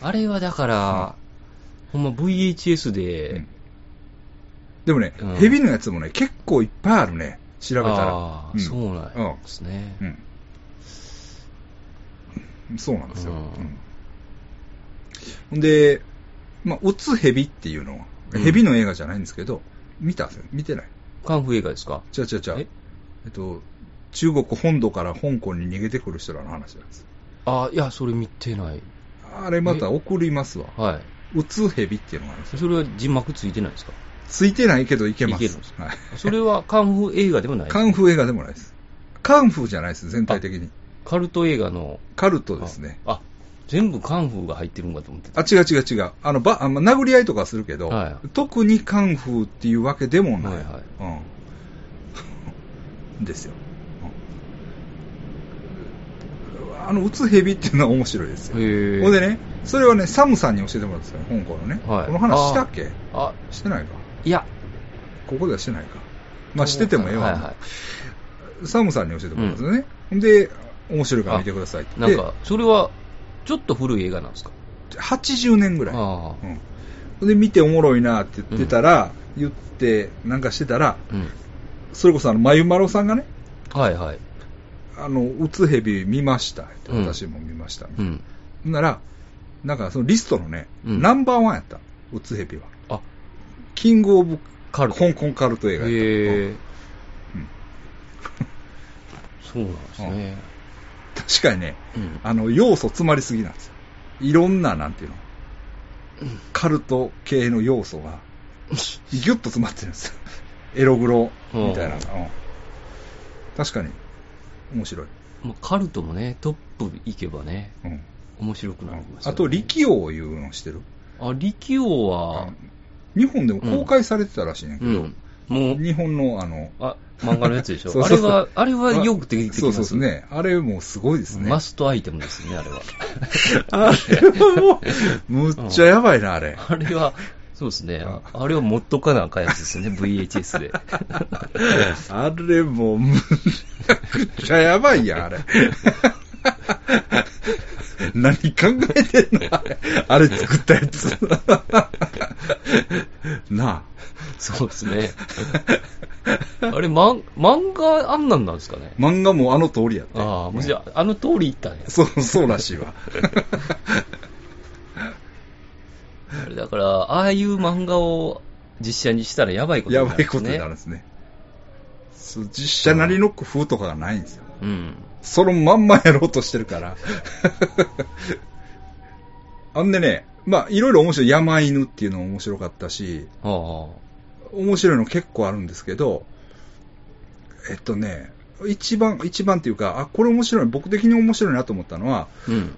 あれはだから、ほんま VHS で、うんでもね、うんヘビのやつもね、結構いっぱいあるね、調べたら。ああ、んそうなんですね。うん。そうなんですよ。うんで、まあ、撃つヘビっていうのは、うんヘビの映画じゃないんですけど、見た？んですよ見てない？カンフー映画ですか？違う違う違う。え？えっと、中国本土から香港に逃げてくる人らの話なんです。あいや、それ見てない。あれまた送りますわ。はい。撃つヘビっていうのがあるんですよ。それは字幕ついてないですか？ついてないけどいけます。いけるんですか？はい。それはカンフー映画でもないカンフー映画でもないです。カンフーじゃないです、全体的に。カルト映画の。カルトですね。あ、全部カンフーが入ってるんかと思ってた。あ、違う違う違う。あの、ば、あまあ殴り合いとかはするけど、は特にカンフーっていうわけでもない。はいはいうん。ですよ。うんあの、撃つヘビっていうのは面白いですよ。ほんでね、それはね、サムさんに教えてもらったんですよ、香港のね。はいこの話したっけ？あ、してないか？いや。ここではしてないか。まあ、しててもええわ。はいはい。サムさんに教えてもらったんですよね。ほんで、面白いから見てくださいって。なんか、それは、ちょっと古い映画なんですか？で80年ぐらい。あうん。で、見ておもろいなって言ってたら、言って、なんかしてたら、あ。うん。それこそあの、まゆまろさんがね、はいはい。あの、うつヘビ見ましたって。うん私も見ました。うん。ほんなら、なんかそのリストのね、うんナンバーワンやった。うつヘビは。あ、キングオブカルト。香港カルト映画やった。へえうん。そうなんですね。確かにね、うん。あの、要素詰まりすぎなんですよ。いろんな、なんていうの、カルト系の要素が、ギュッと詰まってるんですよ。エログロみたいな。うん確かに、面白い。まあカルトもね、トップ行けばね、うん。面白くなりますよねあと、力王いうのしてる？あ、力王は、日本でも公開されてたらしいねんけど、うん。もう、日本のあの、あ、漫画のやつでしょ そうそうそうあれは、あれはよく出てきますそうそうです。ね。あれもうすごいですね。マストアイテムですね、あれは。あれはもう、むっちゃやばいな、あれ。あれは、そうですねあ。あれを持っとかなあかんやつですね、VHS で。あれもう、むちゃくちゃやばいやん、あれ。何考えてんのあれ。あれ作ったやつ。なあ。そうですね。あれ、まん、漫画あんなんなんですかね？漫画もあの通りやって。ああ、もうじゃあ、あの通り行ったんや。そう、そうらしいわ。あれだから、ああいう漫画を実写にしたらやばいことやになるんですね。ばいことになるんですね。そう実写なりの工夫とかがないんですよ。うん。そのまんまやろうとしてるから。あんでね、まあ、いろいろ面白い。山犬っていうのも面白かったし、ああ。面白いの結構あるんですけど、えっとね、一番、一番っていうか、あ、これ面白い、僕的に面白いなと思ったのは、うん。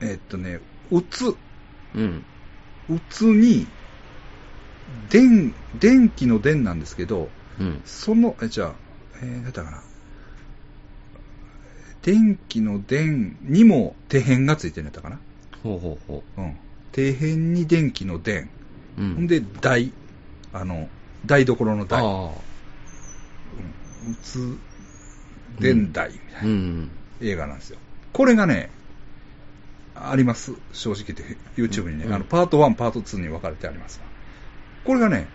えっとね、うつ、うん。うつに、電、電気の電なんですけど、うん。その、え、じゃあ、えー、何だったかな。電気の電にも底辺がついてるんやったかな。ほうほうほうん。底辺に電気の電。う。うん。ほんで、台。あの、台所の台。うつ、電台みたいなうん。映画なんですよ。これがね、あります。正直言って、YouTube にね、うんあの、パート1、パート2に分かれてありますわこれがね、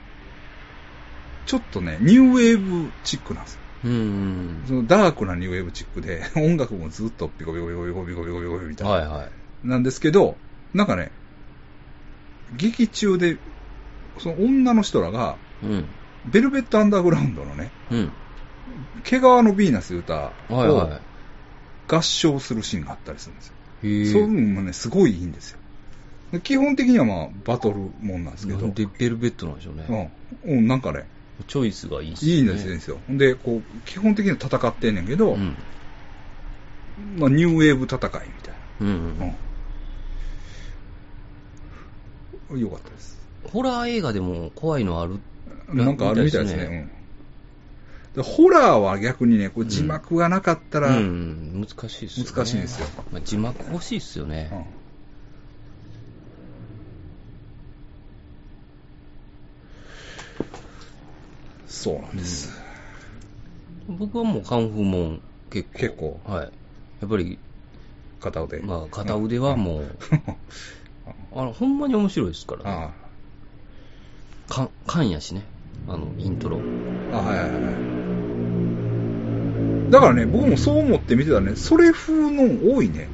ちょっとね、ニューウェーブチックなんですよ。うん。そのダークなニューウェーブチックで、音楽もずっとピコピコピコピコピコピコピコみたいな。はいはい。なんですけど、なんかね、劇中で、その女の人らが、うん。ベルベットアンダーグラウンドのね、うん。毛皮のヴィーナスいう歌はいをは合唱するシーンがあったりするんですよ。い。へえ。そういうのもね、すごいいいんですよ。で基本的にはまあ、バトルもんなんですけど、なんでベルベットなんでしょうね。うん、うん、なんかね、チョイスがいいっすね。いいんですよ、いいんですよ。で、こう、基本的には戦ってんねんけど、うん。まあ、ニューウェーブ戦いみたいうんな。うん。よかったです。ホラー映画でも怖いのある？なんかあるみたいですね。うん、でホラーは逆にね、こう字幕がなかったら、うん、難しいっすよね。難しいんですよまあ、字幕欲しいっすよね。うんそうなんです。僕はもうカンフーもん結構。結構はい。やっぱり、片腕。まあ、片腕はもう、あの、ほんまに面白いですからね。あかん、かんやしね。あの、イントロ。あ、あはいはいはい。だからね、僕もそう思って見てたらね、それ風の多いね。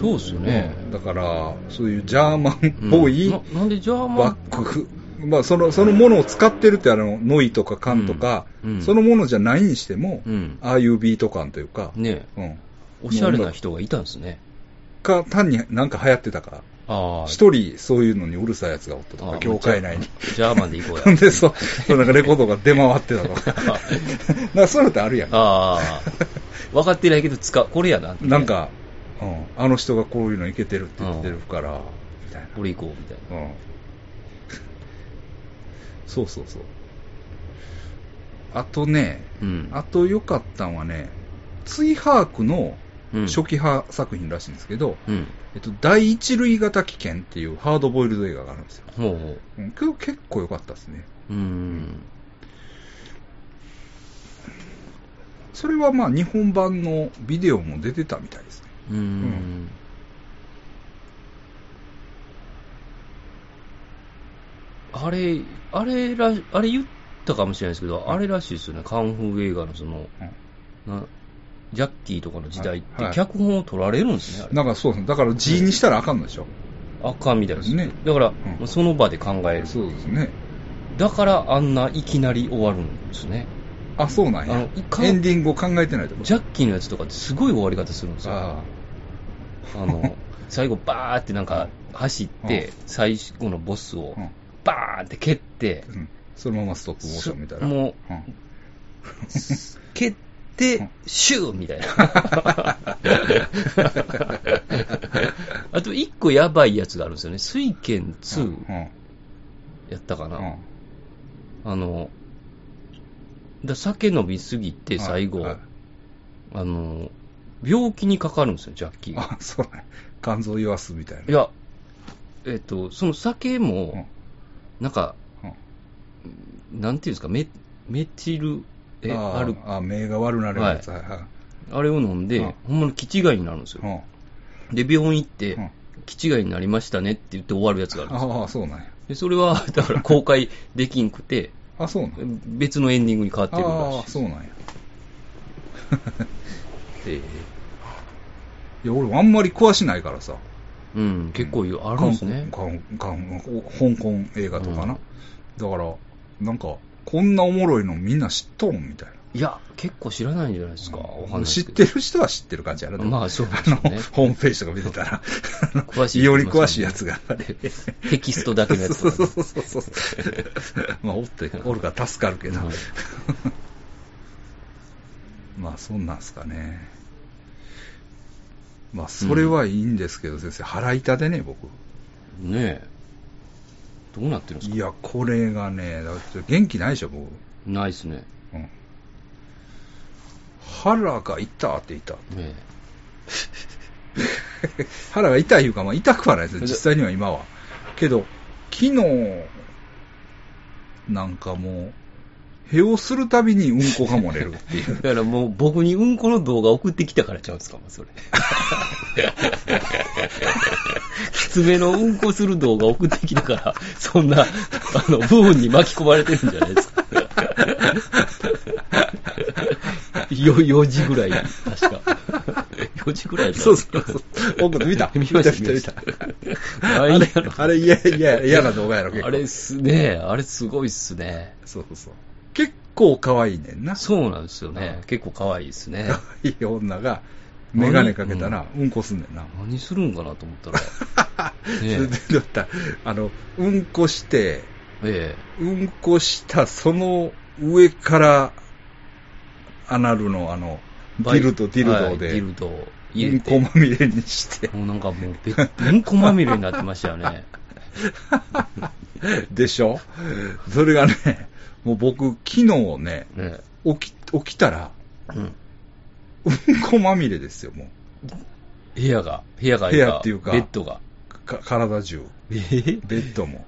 そうっすよね。うんだから、そういうジャーマンっぽい、ななんでジャーマバン？ック、まあ、その、そのものを使ってるってあの、ノイとかカンとか、うんうんそのものじゃないにしても、うん。ああいうビート感というか、ねうん。おしゃれな人がいたんですね。か、単になんか流行ってたか、ああ。一人そういうのにうるさいやつがおったとか、ああ業界内に。ジャーマンで行こうや。で、そう、そうなんかレコードが出回ってたとか。なんかそういうのってあるやん。ああ。分かってないけど使う。これやな。なん、か、うん、あの人がこういうのいけてるって言ってるから、みたいこれ行こう、みたいな。な。うん。そうそうそう。あとね、うん。あと良かったんはね、ツイハークのうん初期派作品らしいんですけど、うん。えっと、第一類型危険っていうハードボイルド映画があるんですよ。ほうほうん、けど結構良かったですね。う。うん。それはまあ日本版のビデオも出てたみたいですね。うーん。あれ、あれら、あれ言ったかもしれないですけど、あれらしいですよね、カンフー映画のその、なジャッキーとかの時代って、はいはい脚本を取られるんですね、あれ。なんかそうですね。だから G にしたらあかんのでしょ。あかんみたいですねだから、うその場で考える。そうですね。だからあんないきなり終わるんですね。あ、そうなんやエンディングを考えてないとこジャッキーのやつとかってすごい終わり方するんですよ。ああの、最後バーってなんか走って、最後のボスをバーンって蹴って、うん。そのままストップモーションみたいな。もう、うん蹴って、シューみたいな。あと一個やばいやつがあるんですよね。水拳2うんやったかな。うんあの、だ酒飲みすぎて最後、はいあの、病気にかかるんですよ、ジャッキーが。あ、そうね。肝臓言わすみたいな。いや、えっ、と、その酒も、なんか、うんなんていうんですか、メメチル、え、あある、あ、目が悪なるやつ。はいはいあれを飲んで、うんほんまに気違いになるんですよ。うんで、病院行って、うん気違いになりましたねって言って終わるやつがあるんですよ。ああ、そうなんや。でそれは、だから公開できんくて、あ、そうなんや。別のエンディングに変わってるらしいああ。そうなんや。ええいや、俺あんまり詳しないからさ。うん、結構言うあるんですね。韓国韓国香港映画とかな。だから、なんか、こんなおもろいのみんな知っとんみたいな。いや、結構知らないんじゃないですか、お話知ってる人は知ってる感じやろ、でもまあそうであのホームページとか見てたら、詳しいより詳しいやつが。テキストだけのやつそうそうそうそう。まあ、おって、おるから助かるけど。はい まあ、そんなんすかね。まあ、それはいいんですけど、先生、腹痛でね、僕。ねえ。どうなってるんですか？いや、これがね、だって元気ないでしょ、僕。ないですね。うん。腹が痛って痛。ね 腹が痛いいうか、まあ、痛くはないですよ、実際には今は。けど、昨日、なんかもう、へをするたびにうんこが漏れるっていえ。う。だからもう僕にうんこの動画送ってきたからちゃうんですか、それ。きつめのうんこする動画送ってきたから、そんな、あの、部分に巻き込まれてるんじゃないですか。よ4時ぐらい、確か。4時ぐらいだそうそうそう。僕見た見ました見た見た見ま見したた。あれ、あれ嫌、嫌、嫌な動画やろ、結構。あれっすね、あれすごいっすね。そうそうそう。結構可愛いねんな。そうなんですよねう。ん結構可愛いですね。可愛い女が、メガネかけたら、うんこすんねんな。何するんかなと思ったら。そねれでだったらあの、うんこして、えうんこしたその上から、アナルのあの、え。ディルド、ディルドはいディで、ルドをう。んこまみれにして、もうなんかもうべ、うんこまみれになってましたよね。でしょ？それがね、もう僕、昨日ね、ね起き、起きたら、うん。う んこまみれですよ、も部屋が、部屋が部屋っていうかベッドが。う。か体中。え？ーベッドも、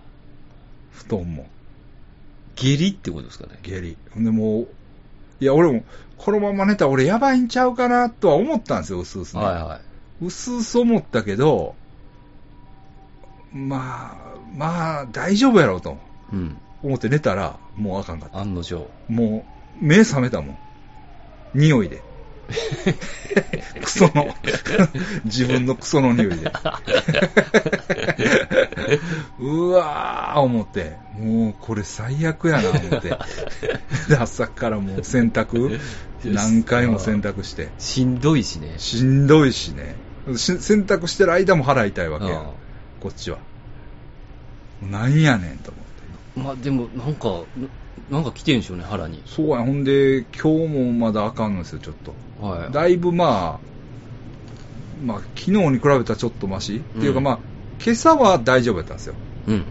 布団も、下痢ってことですかね？下痢。ほんでもう、いや、俺も、このまま寝たら俺やばいんちゃうかなとは思ったんですよ、うすうすね。はいはい。うすうす思ったけど、まあ、まあ、大丈夫やろうとうん。思って寝たら、もうあかんかった。案の定。もう、目覚めたもん。匂いで。クソの、自分のクソの匂いで。うわー、思って、もうこれ最悪やな、思って。で、朝からもう洗濯、何回も洗濯して。しんどいしね。しんどいしね。し洗濯してる間も腹痛いわけやこっちは。なんやねんと思って。まあでも、なんか、ななんか来てんでしょうね、腹に。そうや、ほんで、今日もまだあかんのですよ、ちょっと。はい。だいぶまあ、まあ、昨日に比べたらちょっとマシ、っていうかまあ、今朝は大丈夫やったんですよ。うん。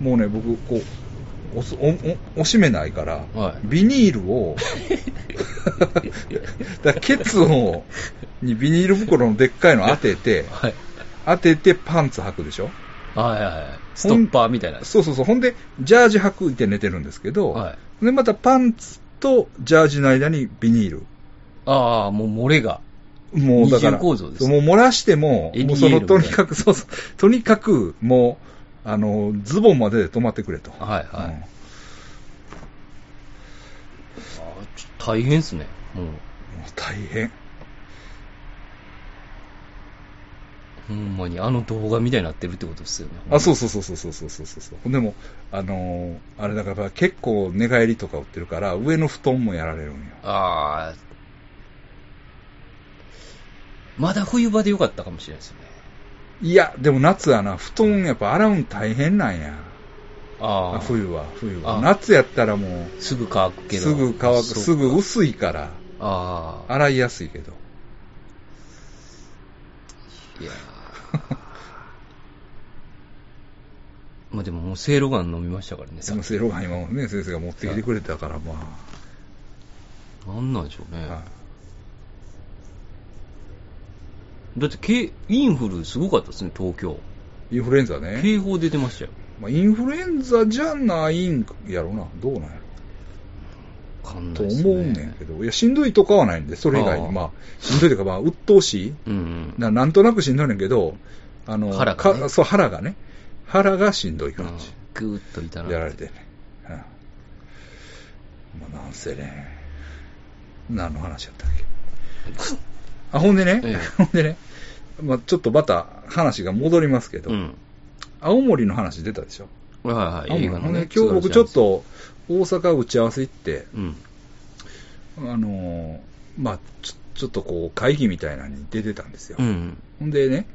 もうね、僕、こう、おすおおおしめないから、はいビニールを、だケツを、にビニール袋のでっかいの当てて、はい。当ててパンツ履くでしょ？はいはいはい。ストッパーみたいな。そうそうそう。ほんで、ジャージ履くて寝てるんですけど、はい。で、またパンツとジャージの間にビニール。ああ、もう漏れが。もうだから、構造ですそうもう漏らしても、もうその、とにかく、そうそう、とにかく、もう、あの、ズボンまでで止まってくれと。はいはい。うんあーちょっと大変っすね。もう。もう大変。ほんまに、あの動画みたいになってるってことですよね。あ、そうそうそうそうそうそうそうそう。でも、あのーあれだから結構寝返りとか売ってるから、上の布団もやられるんよ。ああ。まだ冬場でよかったかもしれないですよね。いや、でも夏はな、布団やっぱ洗うん大変なんや。ああ。冬は、冬は。あ夏やったらもう、すぐ乾くけど。すぐ乾く、すぐ薄いから、ああ。洗いやすいけど。いやー まあでももうセイロガン飲みましたからね、そのセイロガン今もね、先生が持ってきてくれたから、まなんなんでしょうね。あ。はいだってけ、インフルすごかったですね、東京。インフルエンザね。警報出てましたよ。まあ、インフルエンザじゃないんやろうな。どうなんやろわかんないね思うねんけど、いや、しんどいとかはないんで、それ以外に、まあ、しんどいというか、まあ、鬱陶しい。うんうん。ななんとなくしんどいねんけど、あの、腹がねかそう、腹がね。腹がしんどい感じ。ぐーっといたら。やられてね。うん。まあ、なんせね、何の話やったっけ。あ、ほんでね、ええ ほんでね、まあ、ちょっとまた話が戻りますけど、うん。青森の話出たでしょ？はいはい。今日僕ちょっと大阪打ち合わせ行って、うん。あのーまあちょ、ちょっとこう会議みたいなのに出てたんですよ。うん。ほんでね、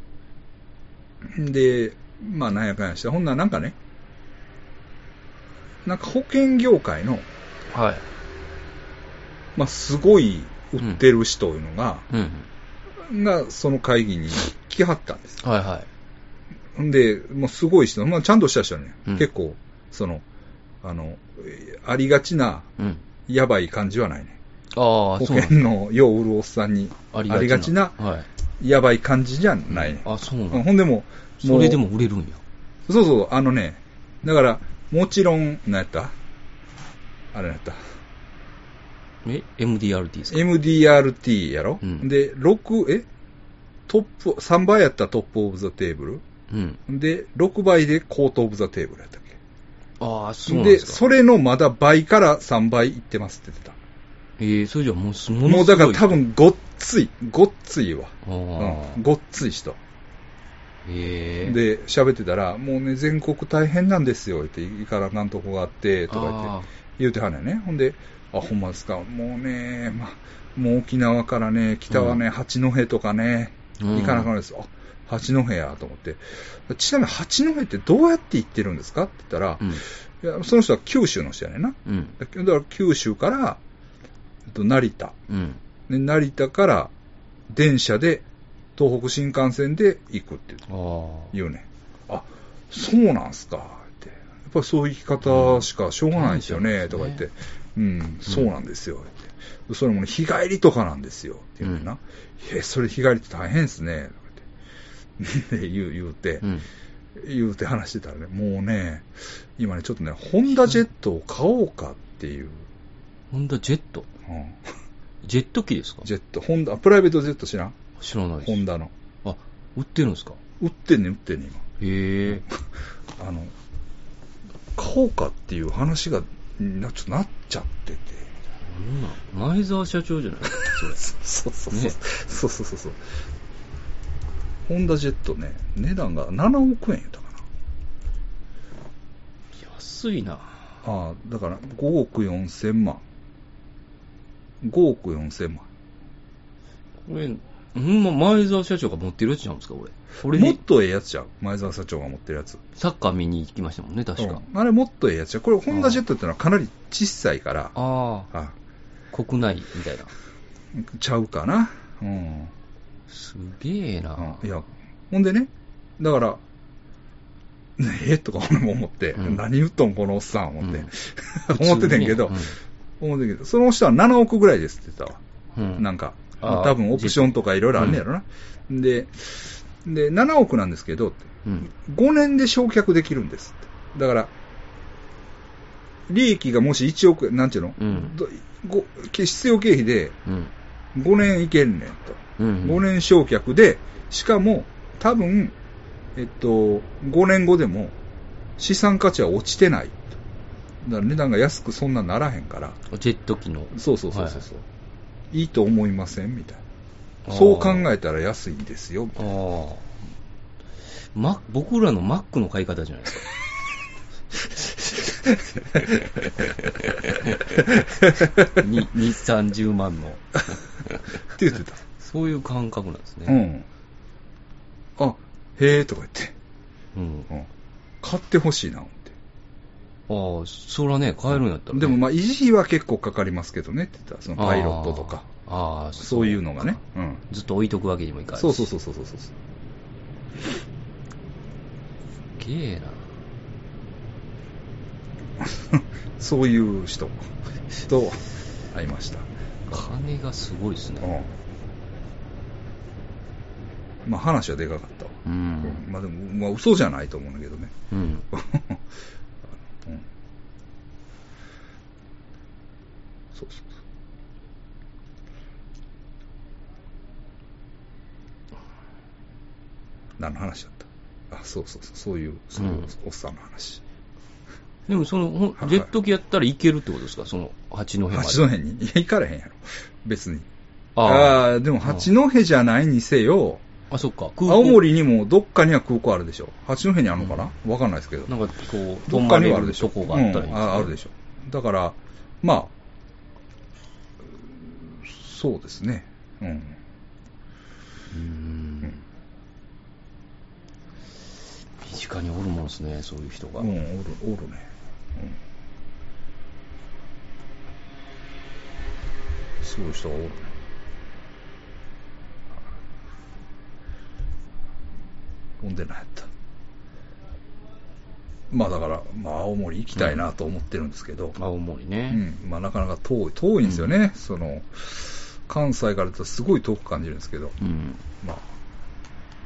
で、まあなんやかんやして、ほんならなんかね、なんか保険業界の、はい。まあすごい売ってる人いうのが、うん。がその会議に来はったんです。はいはい。ほんで、もうすごい人、まあちゃんとした人ね、うん結構、その、あの、えーありがちな、うん。やばい感じはないね。ああ、保険のよう売るおっさんに、あありがちな、はい。やばい感じじゃないね。あ、そうなんうんほんでも、それでも売れるんや。そうそう、あのね、だから、もちろん、何やった？あれ何やった？え ?MDRT ですか ?MDRT やろ、うんで、6、え？トップ、3倍やったらトップオブザテーブうん。ルで、6倍でコートオブザテーブルやったっけ？ああ、そうなんでですか。それのまだ倍から3倍いってますって言ってえー、それじゃもうす、もた。のすごい。もうだから多分ごっつい、ごっついわ。あうん、ーごっつい人。ええ。で、喋ってたら、もうね、全国大変なんですよ、言って、いかなあかんとこがあって、とか言ってあ、言うてはんねんね。ほんで、あ、ほんまですか、もうね、まあ、もう沖縄からね、北はね、うん八戸とかね、うん行かなあかんです。あ、八戸やと思って。ちなみに八戸ってどうやって行ってるんですか？って言ったら、うん。いやその人は九州の人やねんな。うん。だから九州から、えっと、成田。うん。で成田から電車で、東北新幹線で行くってああ。言うねん。あ、そうなんすか、って。やっぱりそういう生き方しかしょうがないですよね、うんとか言って。うん、そうなんですよ、って。それもね、日帰りとかなんですよ、って言うねんな。え、それ日帰りって大変ですね、って。で言う、言うて、うん。言うて話してたらね、もうね、今ね、ちょっとね、ホンダジェットを買おうかっていう、ホンダジェット？うん、ジェット機ですか？ジェット、ホンダ、プライベートジェット知らん？知らないです。ホンダの。あ、売ってるんですか？売ってんねん、売ってんねん、今。へえ。あの、買おうかっていう話が、なちょっとなっちゃってて。そん。な前澤社長じゃない、そ。うそうそう。ねそうそうそうそう。ホンダジェットね、値段が7億円やったかな安いな。ああ、だから5億4千万。5億4千万。これ、ほん。ま前澤社長が持ってるやつちゃうん。ですか、これ。もっにとええやつじゃん。前澤社長が持ってるやつ。サッカー見に行きましたもんね、確か。うんあれもっとええやつじゃん。これホンダジェットってのはかなり小さいから、ああ、あ国内みたいな。ちゃうかな。うん。すげえな。うんいや、ほんでね、だから、ねえとか俺も思って、うん何言っとんこのおっさん思って、うん 思っててんけど、思ってんけど、その人は7億ぐらいですって言ってたわ。うん。なんか、あーまあ多分オプションとかいろいろあるんねやろな。で、で、7億なんですけど、うん。5年で償却できるんですって。だから、利益がもし1億円、なんちゅうの、うん必要経費でうん。5年いけんねんと。うん。5年償却で、しかも、多分、えっと、5年後でも資産価値は落ちてない。だから値段が安くそんなならへんから。ジェット機の。そうそうそうそうそう、い。いと思いません？みたいな。そう考えたら安いですよ。ああ。マ僕らのマックの買い方じゃないですか。に、2、30万の。って言ってた。そういう感覚なんですうね。ん。あ、へえとか言って。うん。うん。買ってほしいな、思って。ああ、そらね、買えるんやったら、ね。でもまあ維持費は結構かかりますけどねって言ったそのパイロットとか。あそういうのがね、うん、ずっと置いとくわけにもいかないそうそうそうそうそう。そうすげえな。そういう人。と会いました。金がすごいっすね、うん、まあ話はでかかった、うん、うん、まあでも、まあ、嘘じゃないと思うんだけどね、うん。うん、そうそう。何の話だった？あ、そうそうそう、そういう、そういううんおっさんの話。でもその、ジェット機やったらいけるってことですか？その、八戸まで。八戸に？いや、行かれへんやろ。別に。ああでも八戸じゃないにせよ、あ。あ、そっか。青森にもどっかには空港あるでしょ。八戸にあるのかな？わ、かんないですけど。なんかこう、どっかにはあるでしょ。があったり、うんああるでしょ。だから、まあ、そうですね。うん。うーん。身近におるもんですね、そういう人が。うん、おる、おるね。うん。そういう人がおるね。ほんで何やったまあだから、まあ青森行きたいなと思ってるんですけど、青森うね。ん、まあなかなか遠い、遠いんですよね。その、関西からだとすごい遠く感じるんですけど、うん。まあ、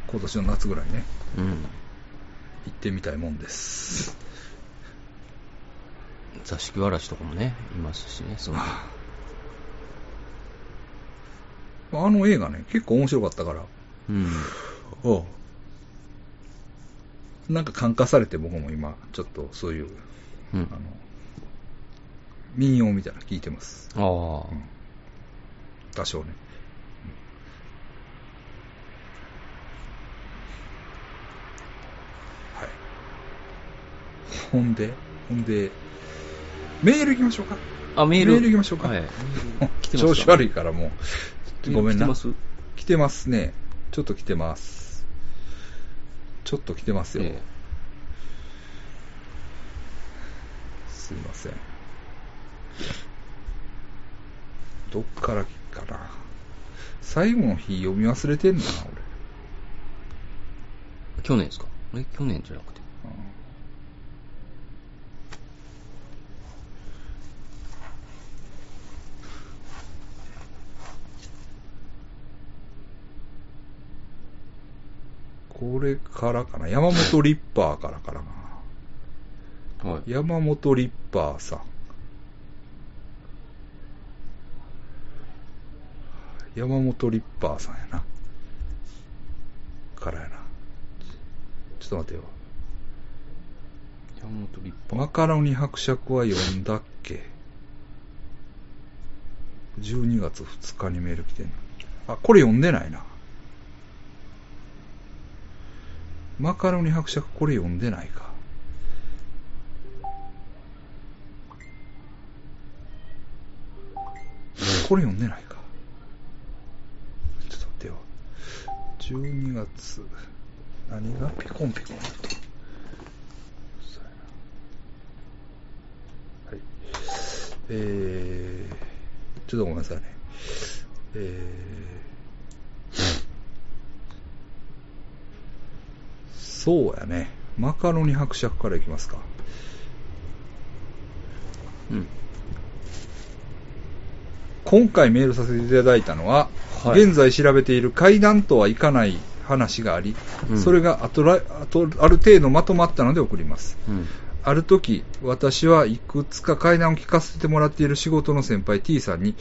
今年の夏ぐらいね、うん。行ってみたいもんです。座敷わらしとかもね、いますしね、その。あの映画ね、結構面白かったから、うん。おなんか感化されて僕も今、ちょっとそういう、うんあの、民謡みたいなの聞いてます。ああ。うん多少ね。ほんで、ほんで、メール行きましょうか。あ、メール。メール行きましょうか。はい。来てますか？調子悪いからもう、ごめんな。来てます？来てますね。ちょっと来てます。ちょっと来てますよ。えすいません。どっからかな。最後の日読み忘れてんな、俺。え去年ですか？え去年じゃなくて。これからかな。山本リッパーからかな。はい。山本リッパーさん。山本リッパーさんやな。からやな。ちょっと待てよ。山本立派。マカロニ伯爵は読んだっけ ?12 月2日にメール来てんの。あ、これ読んでないな。マカロニ伯爵これ読んでないか？これ読んでないか？ちょっと待ってよ。12月、何が？ピコンピコンと。はい。えー、ちょっとごめんなさいね。えー、そうやね。マカロニ伯爵からいきますか。うん。今回メールさせていただいたのは、はい現在調べている階段とはいかない話があり、うんそれがあとらあとある程度まとまったので送ります。うん。ある時、私はいくつか階段を聞かせてもらっている仕事の先輩 T さんに、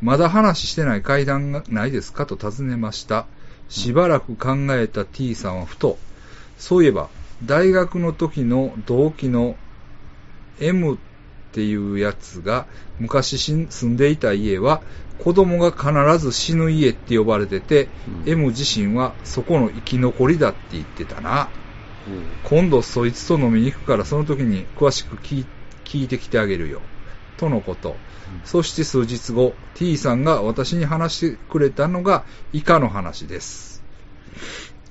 まだ話してない階段がないですかと尋ねました。しばらく考えた T さんはふと、そういえば、大学の時の同期の M っていうやつが昔し住んでいた家は子供が必ず死ぬ家って呼ばれてて、うん M 自身はそこの生き残りだって言ってたな。今度そいつと飲みに行くからその時に詳しく聞い聞いてきてあげるよ。とのこと。そして数日後、T さんが私に話してくれたのが以下の話です。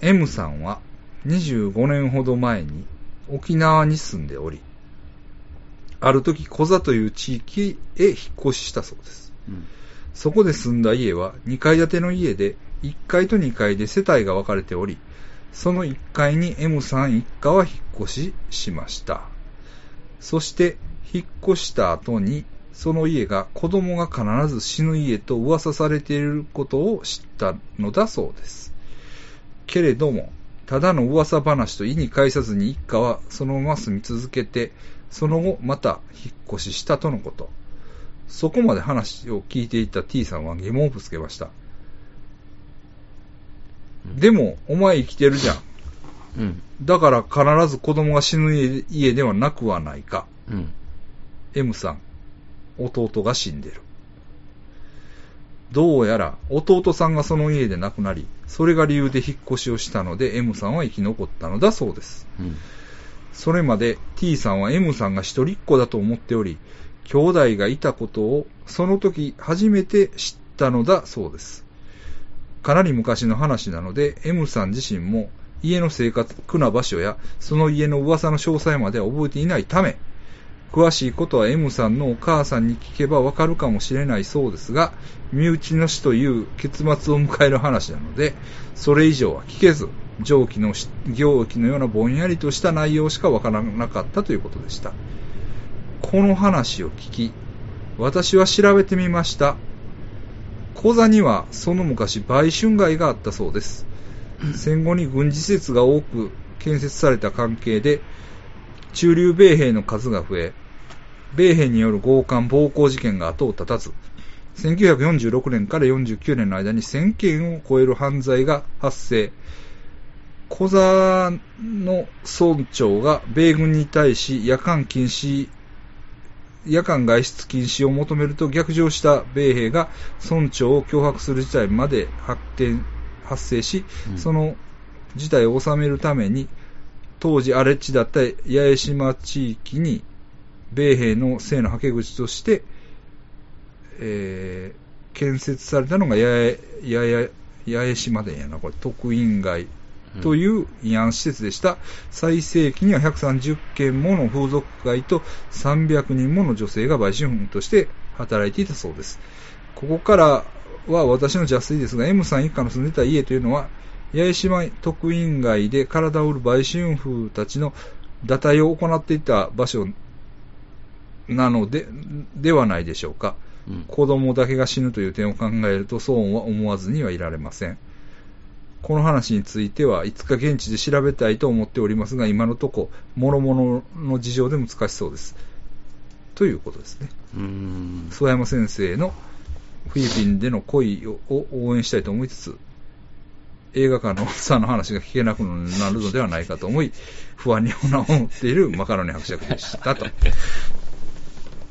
M さんは25年ほど前に沖縄に住んでおり、ある時小座という地域へ引っ越ししたそうです。うん。そこで住んだ家は2階建ての家で、1階と2階で世帯が分かれており、その1階に M さん一家は引っ越ししました。そして、引っ越した後に、その家が子供が必ず死ぬ家と噂されていることを知ったのだそうです。けれども、ただの噂話と意に介さずに一家はそのまま住み続けて、その後また引っ越ししたとのこと。そこまで話を聞いていた T さんは疑問をぶつけました。うんでも、お前生きてるじゃん。うん。だから必ず子供が死ぬ家家ではなくはないか。うん。M さん、弟が死んでる。どうやら弟さんがその家で亡くなり、それが理由で引っ越しをしたので M さんは生き残ったのだそうです。うん。それまで T さんは M さんが一人っ子だと思っており、兄弟がいたことをその時初めて知ったのだそうです。かなり昔の話なので M さん自身も家の正確な場所やその家の噂の詳細までは覚えていないため、詳しいことは M さんのお母さんに聞けばわかるかもしれないそうですが、身内の死という結末を迎える話なので、それ以上は聞けず、上記の行記のようなぼんやりとした内容しかわからなかったということでした。この話を聞き、私は調べてみました。小座にはその昔売春街があったそうです。戦後に軍事施設が多く建設された関係で、中流米兵の数が増え、米兵による強姦暴行事件が後を絶たず、1946年から49年の間に1000件を超える犯罪が発生。小座の村長が米軍に対し夜間禁止、夜間外出禁止を求めると逆上した米兵が村長を脅迫する事態まで発展、発生し、うんその事態を収めるために、当時荒れ地だった八重島地域に、米兵の性のはけ口として、えー建設されたのが八重、八重、八重島でやな、これ、特員街という慰安施設でした。最盛期には130件もの風俗街と300人もの女性が売春婦として働いていたそうです。ここからは私の邪推ですが、M さん一家の住んでた家というのは、八重島特員街で体を売る売春婦たちの堕胎を行っていた場所なので、ではないでしょうか。うん。子供だけが死ぬという点を考えると、そうは思わずにはいられません。この話についてはいつか現地で調べたいと思っておりますが、今のとこ、諸々の事情で難しそうです。ということですね。諏訪山先生のフィリピンでの恋をを応援したいと思いつつ、映画館のおっさんの話が聞けなくなるのではないかと思い、不安に思っているマカロニ伯爵でしたと。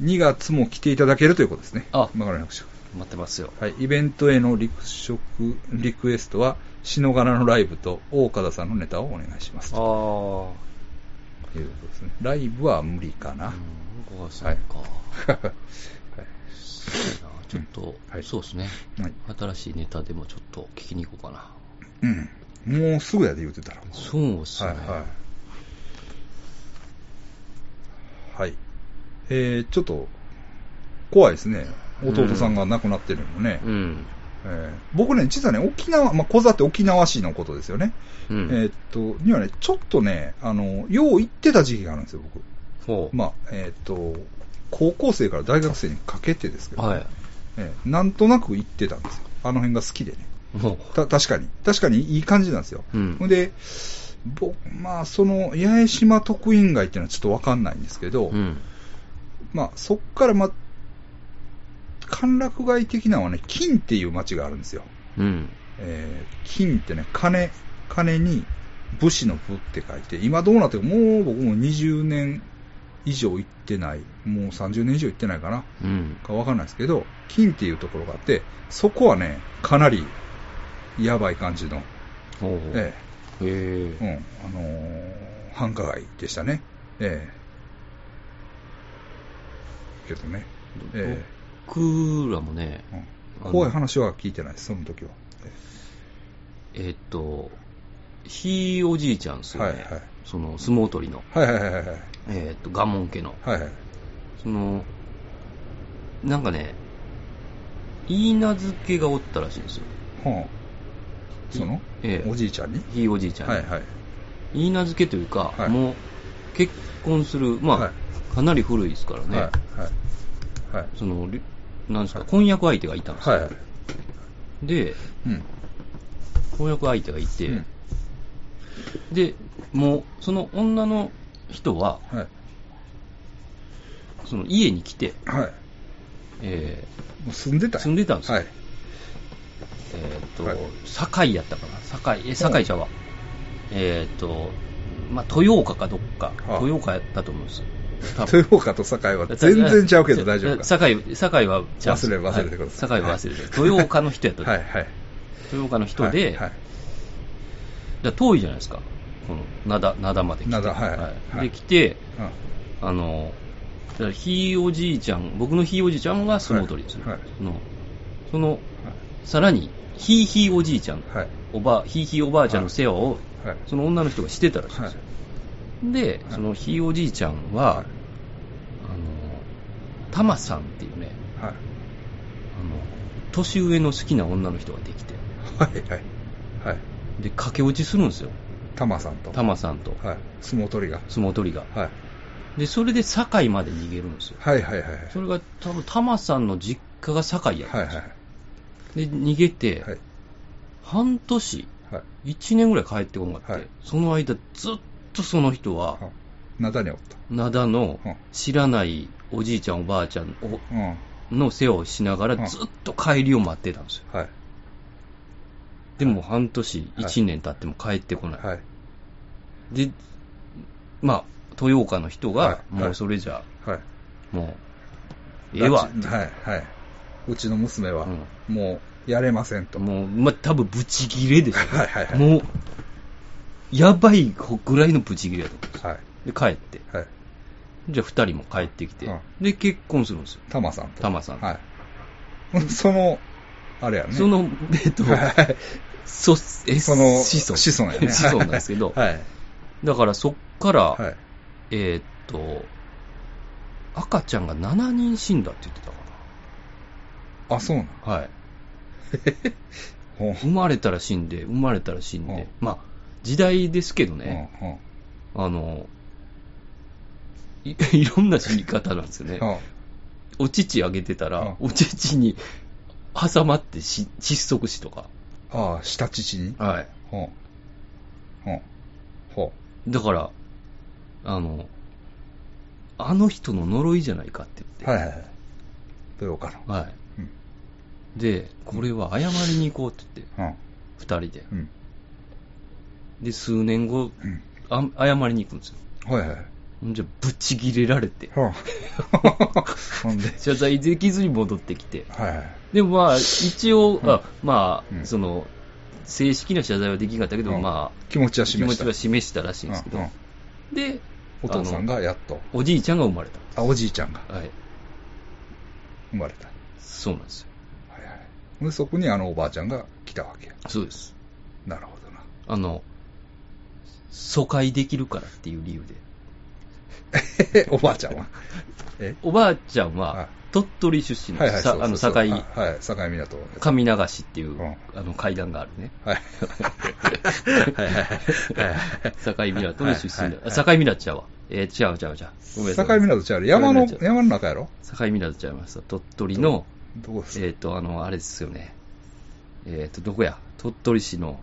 2月も来ていただけるということですね。あマカロニ伯爵。待ってますよ。はい、イベントへのリク食リクエストは、篠柄のライブと大岡田さんのネタをお願いします。あとあ。いうことですね。ライブは無理かな。うん、小川さんか。はい そうやなちょっと、はいそうですね。はい新しいネタでもちょっと聞きに行こうかな。うん。もうすぐやで言うてたら。そうっすね。はいはい。はい。えー、ちょっと、怖いですね。弟さんが亡くなってるのね。うん。えー僕ね、実はね、沖縄、まあ、小座って沖縄市のことですよね。うん。えーっと、にはね、ちょっとね、あの、よう行ってた時期があるんですよ、僕。まあ、えーっと、高校生から大学生にかけてですけど、はい。えーなんとなく行ってたんですよ。あの辺が好きでね。もた、確かに。確かにいい感じなんですよ。うんで、ぼまあ、その、八重島特員街っていうのはちょっとわかんないんですけど、う。うん。まあ、そっからまあ、歓楽街的なのはね、金っていう町があるんですよ。うん。えー金ってね、金、金に武士の武って書いて、今どうなってるもう僕も20年以上行ってない、もう30年以上行ってないかな、うん。かわかんないですけど、金っていうところがあって、そこはね、かなりやばい感じの、ええ。うん、あのー繁華街でしたね。ええけどね、え僕らもね、うん怖い話は聞いてないです、その時は。えーっと、ひいおじいちゃんですよね。はいはいその相撲取りの、はいはいはいはい。えーっと、蒲門家の。はいはい。その、なんかね、いい名付けがおったらしいんですよ。はあ、その、ええおじいちゃんに？ひいおじいちゃんに。はいはい。いい名付けというか、はいもう結婚する、まあ、はいかなり古いですからね、はいはい。はい。その、りなんですか、はい婚約相手がいたんですよ。で、うん。婚約相手がいて、うんで、もう、その女の人は、はい。その家に来て、はい。えもう住んでたー住んでたんですよ。はい。えーっと、はい堺やったかな？堺、え、堺ちゃうわ。えーっと、まあ、豊岡かどっか、はあ豊岡やったと思うんです豊岡と堺は全然ちゃうけど大丈夫か？堺、堺は忘れ忘れてください。はい。堺は忘れて。豊岡の人やったと。はいはい。豊岡の人で、はいはい。じゃあ遠いじゃないですか。この、灘、灘まで来て。灘はい。はい。で、来て、うん。あの、だひいおじいちゃん、僕のひいおじいちゃんが相撲取りですね。はい。はい。その、その、さらに、ひいひいおじいちゃん、はい。おば、ひいひいおばあちゃんの世話を、はい。その女の人がしてたらしいんですよ。で、そのひいおじいちゃんは、はいあの、タマさんっていうね、はいあの、年上の好きな女の人ができて、はいはいはい。で、駆け落ちするんですよ。タマさんと。タマさんと、はい。相撲取りが。相撲取りが。はい。で、それで堺まで逃げるんですよ。はいはいはいはい。それが多分タマさんの実家が堺やったはいんですよ。はい。で、逃げて、はい。半年、はい。1年ぐらい帰ってこなかった、はいその間ずっとその人は、灘におった。灘のうん知らないおじいちゃんおばあちゃんをうん。の世話をしながらうんずっと帰りを待ってたんですよ。はい。でも半年、はい1年経っても帰ってこない。はい。で、まあ、豊岡の人が、はいもうそれじゃ、はい。もう、ええわはい。はい。うちの娘はうん、もう、やれませんと。もう、まあ、多分ブチギレでしょ。はいはいはいもう、やばいぐらいのブチギレだと思うんですよ。はい。で、帰って。はい。じゃあ二人も帰ってきて、うんで、結婚するんですよ。タマさんと。タマさんとはい。その、あれやね。その、えっと、はいそ、え、その、子孫。子孫やね。子孫なんですけど、はい。だからそっから、はい。えーっと、赤ちゃんが7人死んだって言ってたかあ、そうなん。な。はい。ほう生まれたら死んで、生まれたら死んで、うんまあ、時代ですけどうんね、うんあの、い いろんな死に方なんですよね。うんお乳あげてたら、うんお乳に挟まってし窒息死とか。ああ、下乳に？はい。ほう。ほう。ほだから、あの、あの人の呪いじゃないかってう。言って。はいはいはい。豊岡の。はい。うん。で、これは謝りに行こうって言って、うん。二人で。うん。で、数年後、うん。あ謝りに行くんですよ。はいはい。じゃ、ぶち切れられて、ほう。ほんで？謝罪できずに戻ってきて。はいはい。でもまあ、一応、うんあまあ、うんその、正式な謝罪はできなかったけど、うんまあ、気持ちは気示した。持ちは示したらしいんですけど、で、お父さんがやっと。おじいちゃんが生まれあ、おじいちゃんがた。はい。生まれた。そうなんですよ。はいはい。で、そこにあのおばあちゃんが来たわけや。そうです。なるほどな。あの、疎開できるからっていう理由で。え、おばあちゃんは？え？おばあちゃんは、はい鳥取出身あの、そうそうそう堺、はい、はい境港。上流しっていう、うんあの階段があるね。はい。はいはいはい。境港の出身だ。境港ちゃうわ。えー、違う違う違う。ごめんなさい境港ちゃう山の山の中やろ？境港ちゃいました。鳥取の、どこですえっ、と、あの、あれですよね。えっ、と、どこや？鳥取市の、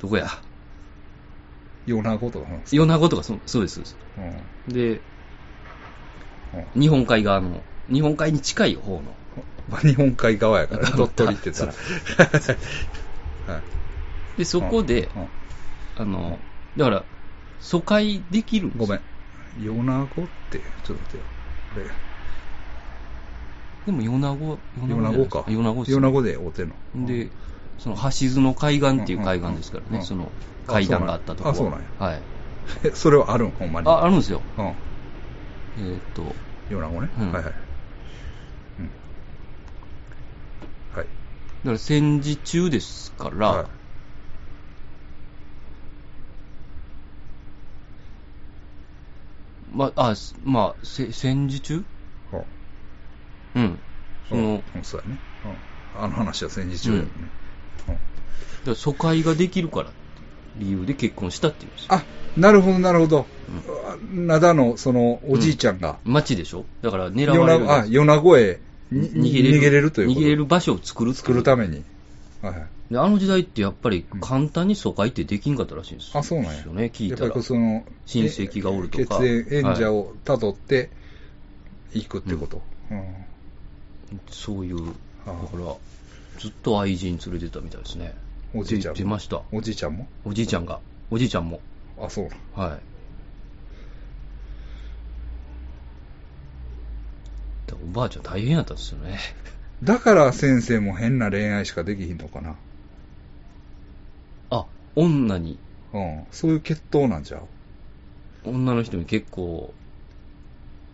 どこや？米子とか米子とかそ、そうです、そうです。うん。で、うん日本海側の、日本海に近い方の、まあ日本海側やから、鳥取って言ったら。はい。で、そこで、あの、だから、疎開できるんですよごめん。米子って、ちょっと待ってよ。これでも米子、米子か。米子で会うてんの。で、その橋津の海岸っていう海岸ですからね、うんうんその階段があったところ。あそうなんやはい。え、それはあるん？ほんまに？あ、あるんですよ。うん。えーっと、米子ね。うんはいはい。うん。はい。だから戦時中ですから、はいまあ、あ、すまあ、せ戦時中？はうん。その、うんそうやね。うん。あの話は戦時中やね。うんら疎開ができるからって理由で結婚したっていうんですよ。あ、なるほど、なるほど。灘の、その、おじいちゃんが、町でしょ？だから狙われる。あ、米子へに逃げれる。逃げれるという逃げれる場所を作る作るために。はいはい。であの時代ってやっぱり簡単に疎開ってできんかったらしいんですよ。あ、そうなんや。よね、聞いたらやっぱり。その、親戚がおるとか血縁、縁者をたどって、行くってこと。うん。そういう、だから、ずっと愛人連れてたみたいですね。おじいちゃん出ました。おじいちゃんも？おじいちゃんが。おじいちゃんも。あ、そうな。はい。でおばあちゃん大変やったですよね。だから先生も変な恋愛しかできひんのかな？あ、女に、うん。そういう血統なんちゃう？女の人に結構、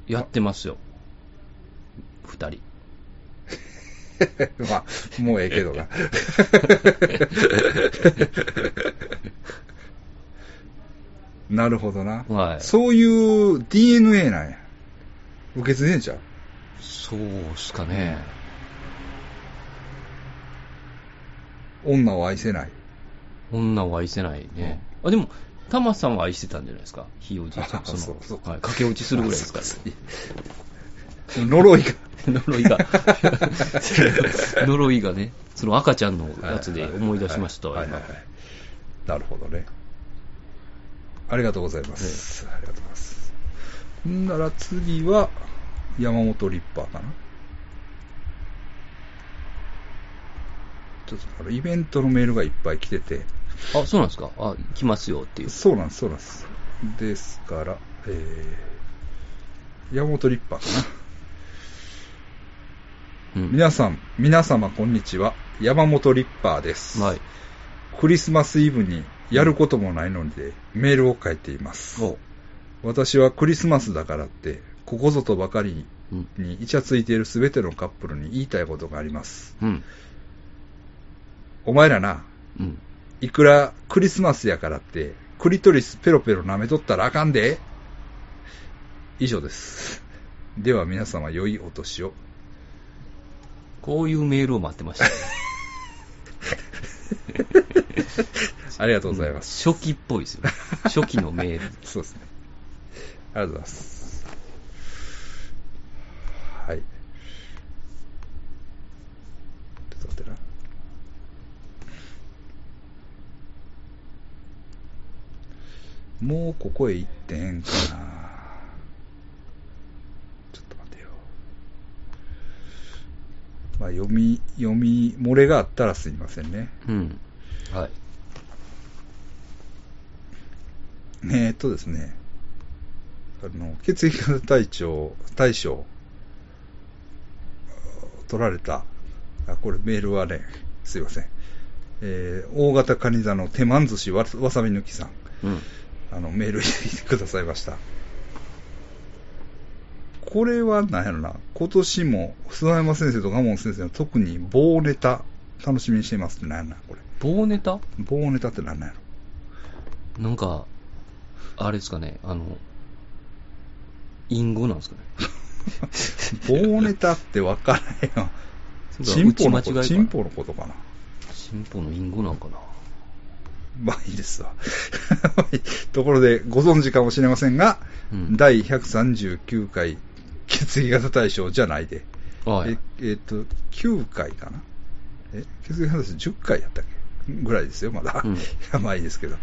やってますよ。二人。まあ、もうええけどな。なるほどな。はいそういう DNA なんや。受け継いでんちゃう？そうっすかね。女を愛せない。女を愛せないね。あ、でも、タマさんは愛してたんじゃないですか？ひいおじいちゃん。その、そうそうはい、駆け落ちするぐらいですから。呪いが。呪いが。呪いがね、その赤ちゃんのやつで思い出しましたわ、今はいはいはい。なるほどね。ありがとうございます。ありがとうございます。んなら次は、山本リッパーかな。ちょっとあのイベントのメールがいっぱい来てて、あ、そうなんですか？あ、来ますよっていう。そうなんです、そうなんです。ですから、えー、山本リッパーかな。うん。皆さん、皆様こんにちは。山本リッパーです。はい。クリスマスイブにやることもないのにで、メールを書いています。お私はクリスマスだからって、ここぞとばかりうん。にイチャついているすべてのカップルに言いたいことがあります。うん。お前らな、うん。いくらクリスマスやからって、クリトリスペロペロ舐めとったらあかんで。以上です。では皆様良いお年を。こういうメールを待ってましたね。ありがとうございます。初期っぽいですよ。初期のメール。そうですね。ありがとうございます。はい。ちょっと待ってな。もうここへ行ってへんかな。ちょっと待てよ。まあ、読み、読み漏れがあったらすいませんね。うん。はい。えーっとですね、あの、血液型体調、対象、取られた、あ、これメールはね、すいません。えー大型カニ座の手満寿司わわさび抜きさん、うん。あの、メール入れてくださいました。これは何やろな、今年も諏訪山先生と賀門先生の特に棒ネタ楽しみにしていますって何やろな、これ。棒ネタ？棒ネタって何なんやろ？なんか、あれですかね、あの、隠語なんですかね？棒ネタって分からへんよ。そうチンポのこと、チンポのことかな。進歩の隠語なんかな？まあいいですわ。ところで、ご存知かもしれませんが、うん第139回血液型大賞じゃないで。はいええっと、9回かな。え、血液型大賞10回やったっけ？ぐらいですよ、まだ。うん まあいいですけど。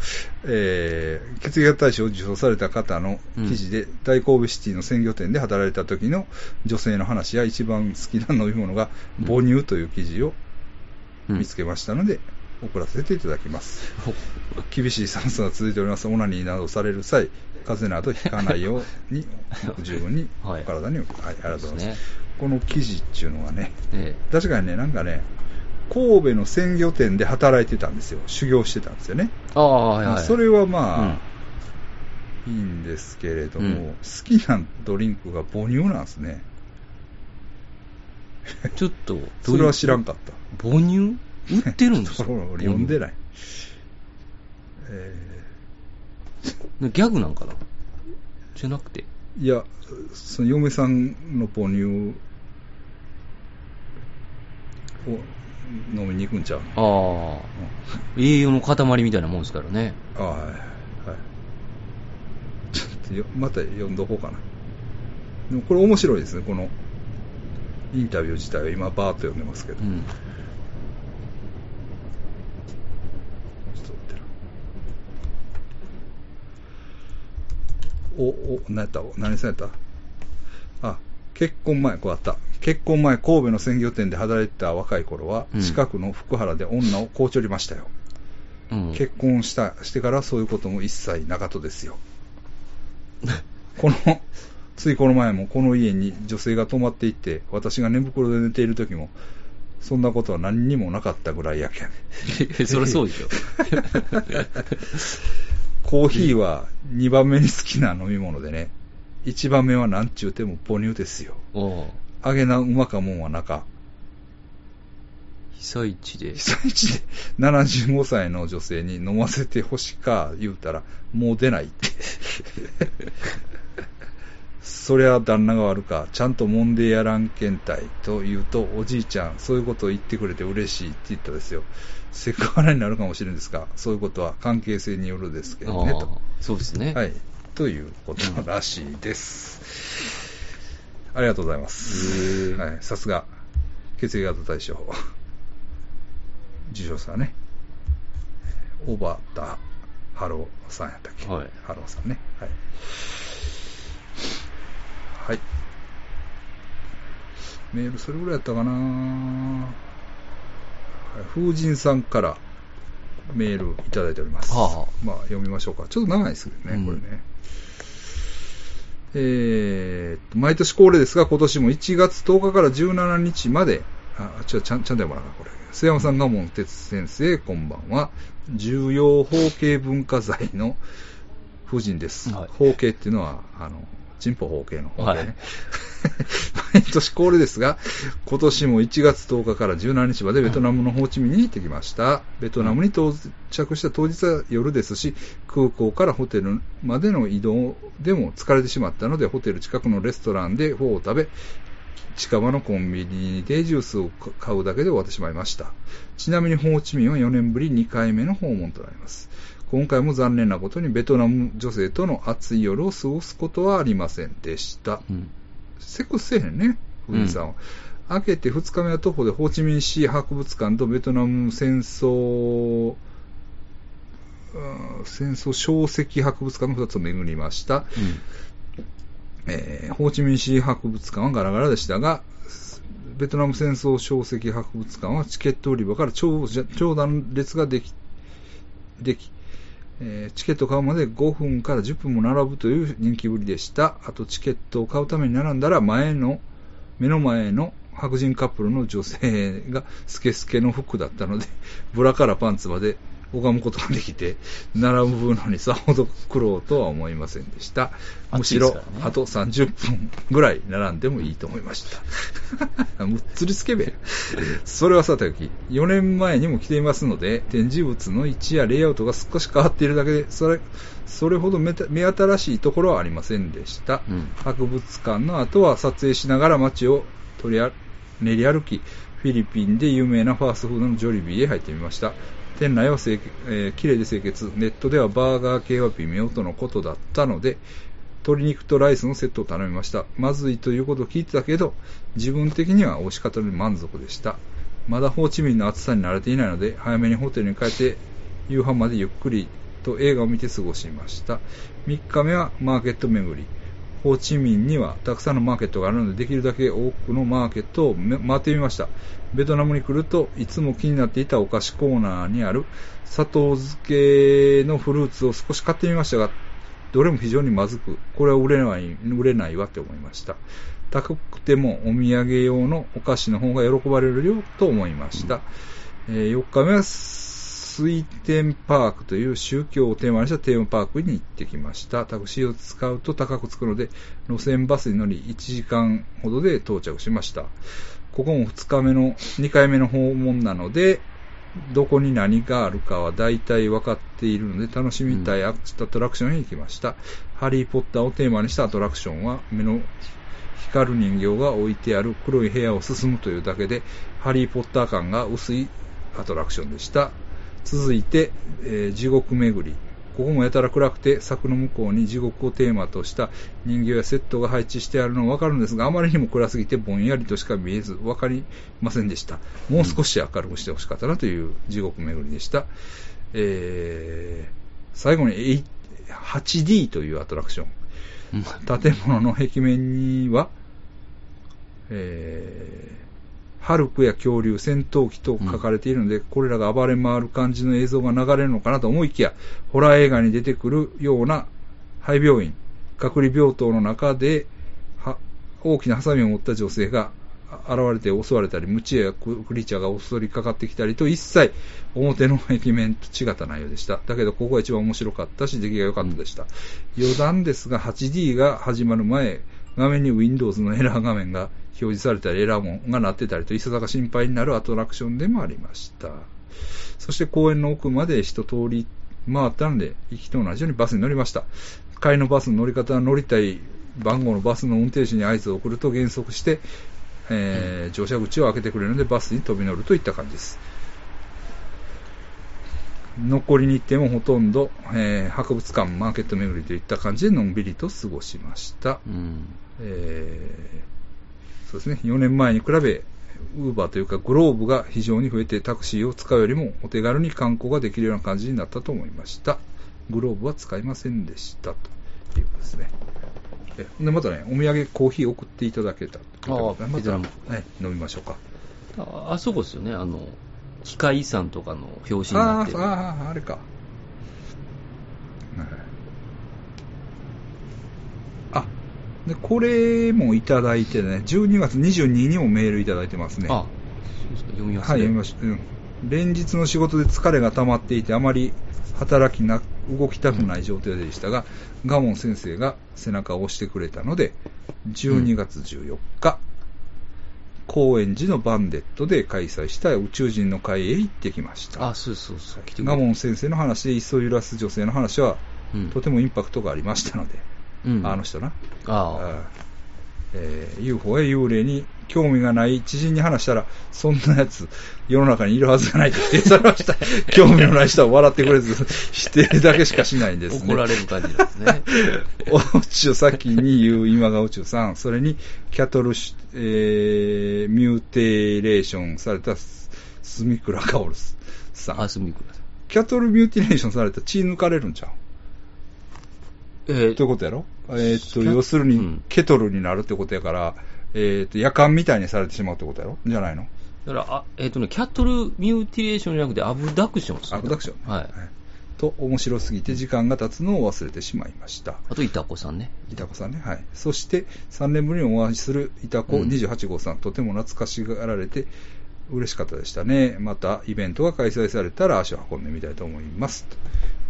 えー血液型大賞を受賞された方の記事で、大神戸シティの鮮魚店で働いた時の女性の話や一番好きな飲み物が母乳という記事をうん見つけましたので、送らせていただきます。厳しい寒さが続いております。オナニーなどされる際、風邪などひかないように、十分に体にお気をはい、ありがとうございます。ですねこの記事っていうのはね、え確かにね、なんかね、神戸の鮮魚店で働いてたんですよ。修行してたんですよね。え。ああ、はいはい。それはまあ、いいんですけれども、うん好きなドリンクが母乳なんですね。ちょっと、それは知らんかった。母乳？売ってるんですか？読んでない。えギャグなんかな？じゃなくて。ーいや、その嫁さんの母乳を飲みに行くんちゃう？のああ、栄養の塊みたいなもんですからね。ああはい。はい。ちょっとよまた読んどこうかな。でもこれ面白いですね、このインタビュー自体は今バーッと読んでますけど。うん。ちょっと待ってな。お、お、何やった？何さんやった？あ、結婚前、こうあった。結婚前、神戸の鮮魚店で働いてた若い頃は、うん近くの福原で女をこうちょりましたよ。うん。結婚した、してからそういうことも一切なかとですよ。この、ついこの前もこの家に女性が泊まっていて、私が寝袋で寝ている時も、そんなことは何にもなかったぐらいやけん。そりゃそうでしょ。コーヒーは2番目に好きな飲み物でね、1番目はなんちゅうても母乳ですよ。揚げなうまかもんは中。被災地で被。災地で75歳の女性に飲ませてほしか言うたら、もう出ないって。そりゃ旦那が悪か、ちゃんと揉んでやらんけんたいと言うと、おじいちゃん、そういうことを言ってくれて嬉しいって言ったですよ。セクハラになるかもしれんですが、そういうことは関係性によるですけどね、と。そうですね。はい。ということらしいです。ありがとうございます。はい。さすが、血液型大賞。受賞者ね。小畑春夫さんやったっけ？はい春夫さんね。はい。はい。メールそれぐらいやったかなはい風神さんからメールいただいております。はあはあまあ読みましょうか。ちょっと長いですけどね、うんこれね。えー毎年恒例ですが、今年も1月10日から17日まで、あ、ちょ、ちゃん、ちゃんと読まなあかんこれ。須山さんが門哲先生、こんばんは。重要法系文化財の夫人です。はい法系っていうのは、あの、チンポ法系の法系ね。はい 毎年恒例ですが、今年も1月10日から17日までベトナムのホーチミンに行ってきました。ベトナムに到着した当日は夜ですし、空港からホテルまでの移動でも疲れてしまったので、ホテル近くのレストランでフォーを食べ、近場のコンビニでジュースを買うだけで終わってしまいました。ちなみにホーチミンは4年ぶり2回目の訪問となります。今回も残念なことにベトナム女性との暑い夜を過ごすことはありませんでした。うん。セックスせえへんね、藤井さんは。明けて2日目は徒歩でホーチミン市博物館とベトナム戦争、うん戦争小石博物館の2つを巡りました。えーホーチミン市博物館はガラガラでしたが、ベトナム戦争小石博物館はチケット売り場から長長蛇列ができ、でき、えチケットを買うまで5分から10分も並ぶという人気ぶりでした。あとチケットを買うために並んだら前の、目の前の白人カップルの女性がスケスケの服だったので、ブラからパンツまで拝むことができて、並ぶのにさほど苦労とは思いませんでした。むしろ、あと30分ぐらい並んでもいいと思いました。むっつりスケベ。それはさておき、4年前にも来ていますので、展示物の位置やレイアウトが少し変わっているだけで、それ、それほど目新しいところはありませんでした。うん博物館の後は撮影しながら街を取りあ練り歩き、フィリピンで有名なファーストフードのジョリビーへ入ってみました。店内は清潔、えー綺麗で清潔、ネットではバーガー系は微妙とのことだったので、鶏肉とライスのセットを頼みました。まずいということを聞いてたけど、自分的には美味しかったので満足でした。まだホーチミンの暑さに慣れていないので、早めにホテルに帰って、夕飯までゆっくりと映画を見て過ごしました。3日目はマーケット巡り。ホーチミンにはたくさんのマーケットがあるので、できるだけ多くのマーケットを回ってみました。ベトナムに来ると、いつも気になっていたお菓子コーナーにある砂糖漬けのフルーツを少し買ってみましたが、どれも非常にまずく、これは売れない、売れないわって思いました。高くてもお土産用のお菓子の方が喜ばれるよと思いました。えー4日目は水天パークという宗教をテーマにしたテーマパークに行ってきました。タクシーを使うと高くつくので、路線バスに乗り1時間ほどで到着しました。ここも2日目の、2回目の訪問なので、どこに何があるかは大体分かっているので、楽しみたいアトラクションに行きました。ハリー・ポッターをテーマにしたアトラクションは、目の光る人形が置いてある黒い部屋を進むというだけで、ハリー・ポッター感が薄いアトラクションでした。続いて、えー地獄巡り。ここもやたら暗くて、柵の向こうに地獄をテーマとした人形やセットが配置してあるのはわかるんですが、あまりにも暗すぎてぼんやりとしか見えず、わかりませんでした。もう少し明るくしてほしかったなという地獄巡りでした。えー最後に 8D というアトラクション。うん建物の壁面には、えー、ハルクや恐竜、戦闘機と書かれているので、これらが暴れ回る感じの映像が流れるのかなと思いきや、ホラー映画に出てくるような肺病院、隔離病棟の中で、は大きなハサミを持った女性が現れて襲われたり、ムチやクリーチャーが襲りかかってきたりと、一切表の壁面と違った内容でした。だけど、ここが一番面白かったし、出来が良かったでした。余談ですが、8D が始まる前、画面に Windows のエラー画面が表示されたり、エラー音が鳴ってたりと、いささか心配になるアトラクションでもありました。そして公園の奥まで一通り回ったので、行きと同じようにバスに乗りました。帰りのバスの乗り方は乗りたい番号のバスの運転手に合図を送ると減速して、えー乗車口を開けてくれるのでバスに飛び乗るといった感じです。残り日程もほとんど、えー博物館、マーケット巡りといった感じでのんびりと過ごしました。うん。えーそうですね、4年前に比べ、ウーバーというかグローブが非常に増えてタクシーを使うよりもお手軽に観光ができるような感じになったと思いました。グローブは使いませんでしたということですね。えでまたね、お土産コーヒー送っていただけたとああまたベトナムはい、飲みましょうか。ああそこですよね、あの、機械遺産とかの表紙になってる。ああ、ああ、あれか。はいあ、で、これもいただいてね、12月22日にもメールいただいてますね。あそうですか読みますはい、読みました。うん。連日の仕事で疲れが溜まっていて、あまり働きな、動きたくない状態でしたが、ガモン先生が背中を押してくれたので、12月14日、高円寺のバンデットで開催した宇宙人の会へ行ってきました。あ、そうそうそう。ガモン先生の話で、いっそ揺らす女性の話は、うんとてもインパクトがありましたので、うんあの人な。ああ。あえー UFO や幽霊に興味がない知人に話したら、そんなやつ、世の中にいるはずがないと否定されました。興味のない人は笑ってくれず、否定だけしかしないんですね。怒られる感じですね。宇宙先に言う今が宇宙さん、それにキャトルシ、えーミューテレーションされたススミクラカオルスさん。あ、すみください。キャトルミューティレーションされたら血抜かれるんちゃう？えーということやろ？えーっと、要するにうん、ケトルになるってことやから、えーっと、夜間みたいにされてしまうってことやろ？じゃないの？だから、あえっ、とね、キャトルミューティレーションじゃなくて、アブダクションですね。アブダクション。はい。と、面白すぎて時間が経つのを忘れてしまいました。あと、イタコさんね。いたこさんね。はい。そして、3年ぶりにお会いするいたこうん28号さん、とても懐かしがられて、嬉しかったでしたね。また、イベントが開催されたら足を運んでみたいと思います。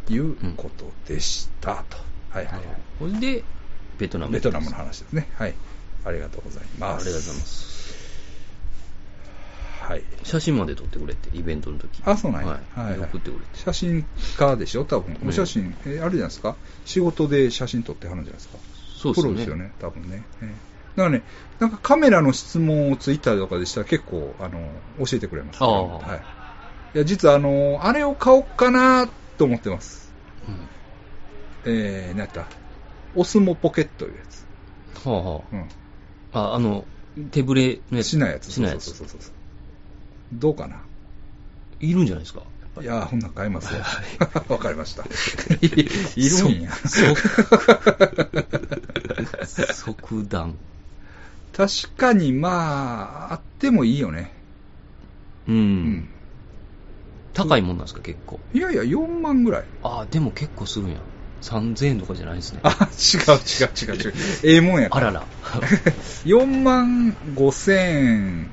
ということでした。と。はいはいはい。で、ベトナム。ベトナムの話ですね。はい。ありがとうございます。ありがとうございます。はい。写真まで撮ってくれて、イベントの時。あ、そうなんや。はい。はいはい送ってくれて。写真家でしょ？多分。うんお写真、えあるじゃないですか？仕事で写真撮ってはるんじゃないですか？そうですね。プロですよね、多分ね。ええだからね、なんかカメラの質問をツイッターとかでしたら結構、あの、教えてくれます、ああはい。いや、実はあの、あれを買おうかなと思ってます。うんえー、何やったオスモポケットいうやつ。はあはうん。あ。あ、あの、手ぶれのやつ。しないやつ。しないやつそう。そうそうそう。どうかな？いるんじゃないですか？いやー、ほんなら買いますよ。はわかりました。いるんや。そ 即断。確かに、まあ、あってもいいよね。うん。うん。高いもんなんですか、結構。いやいや、4万ぐらい。ああ、でも結構するんや。3000円とかじゃないですね。あ、違う違う違う違う。ええもんやから。あらら。4万5千円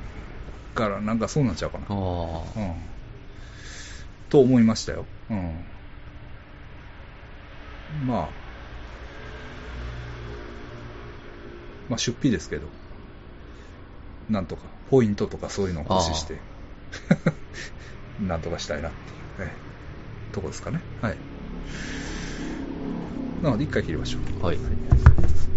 からなんかそうなっちゃうかな。あうん。と思いましたよ。うん。まあ。まあ出費ですけど。なんとか、ポイントとかそういうのを駆使して、なんとかしたいなっていう、ね、とこですかね。はい。なので一回切りましょう。はい。はい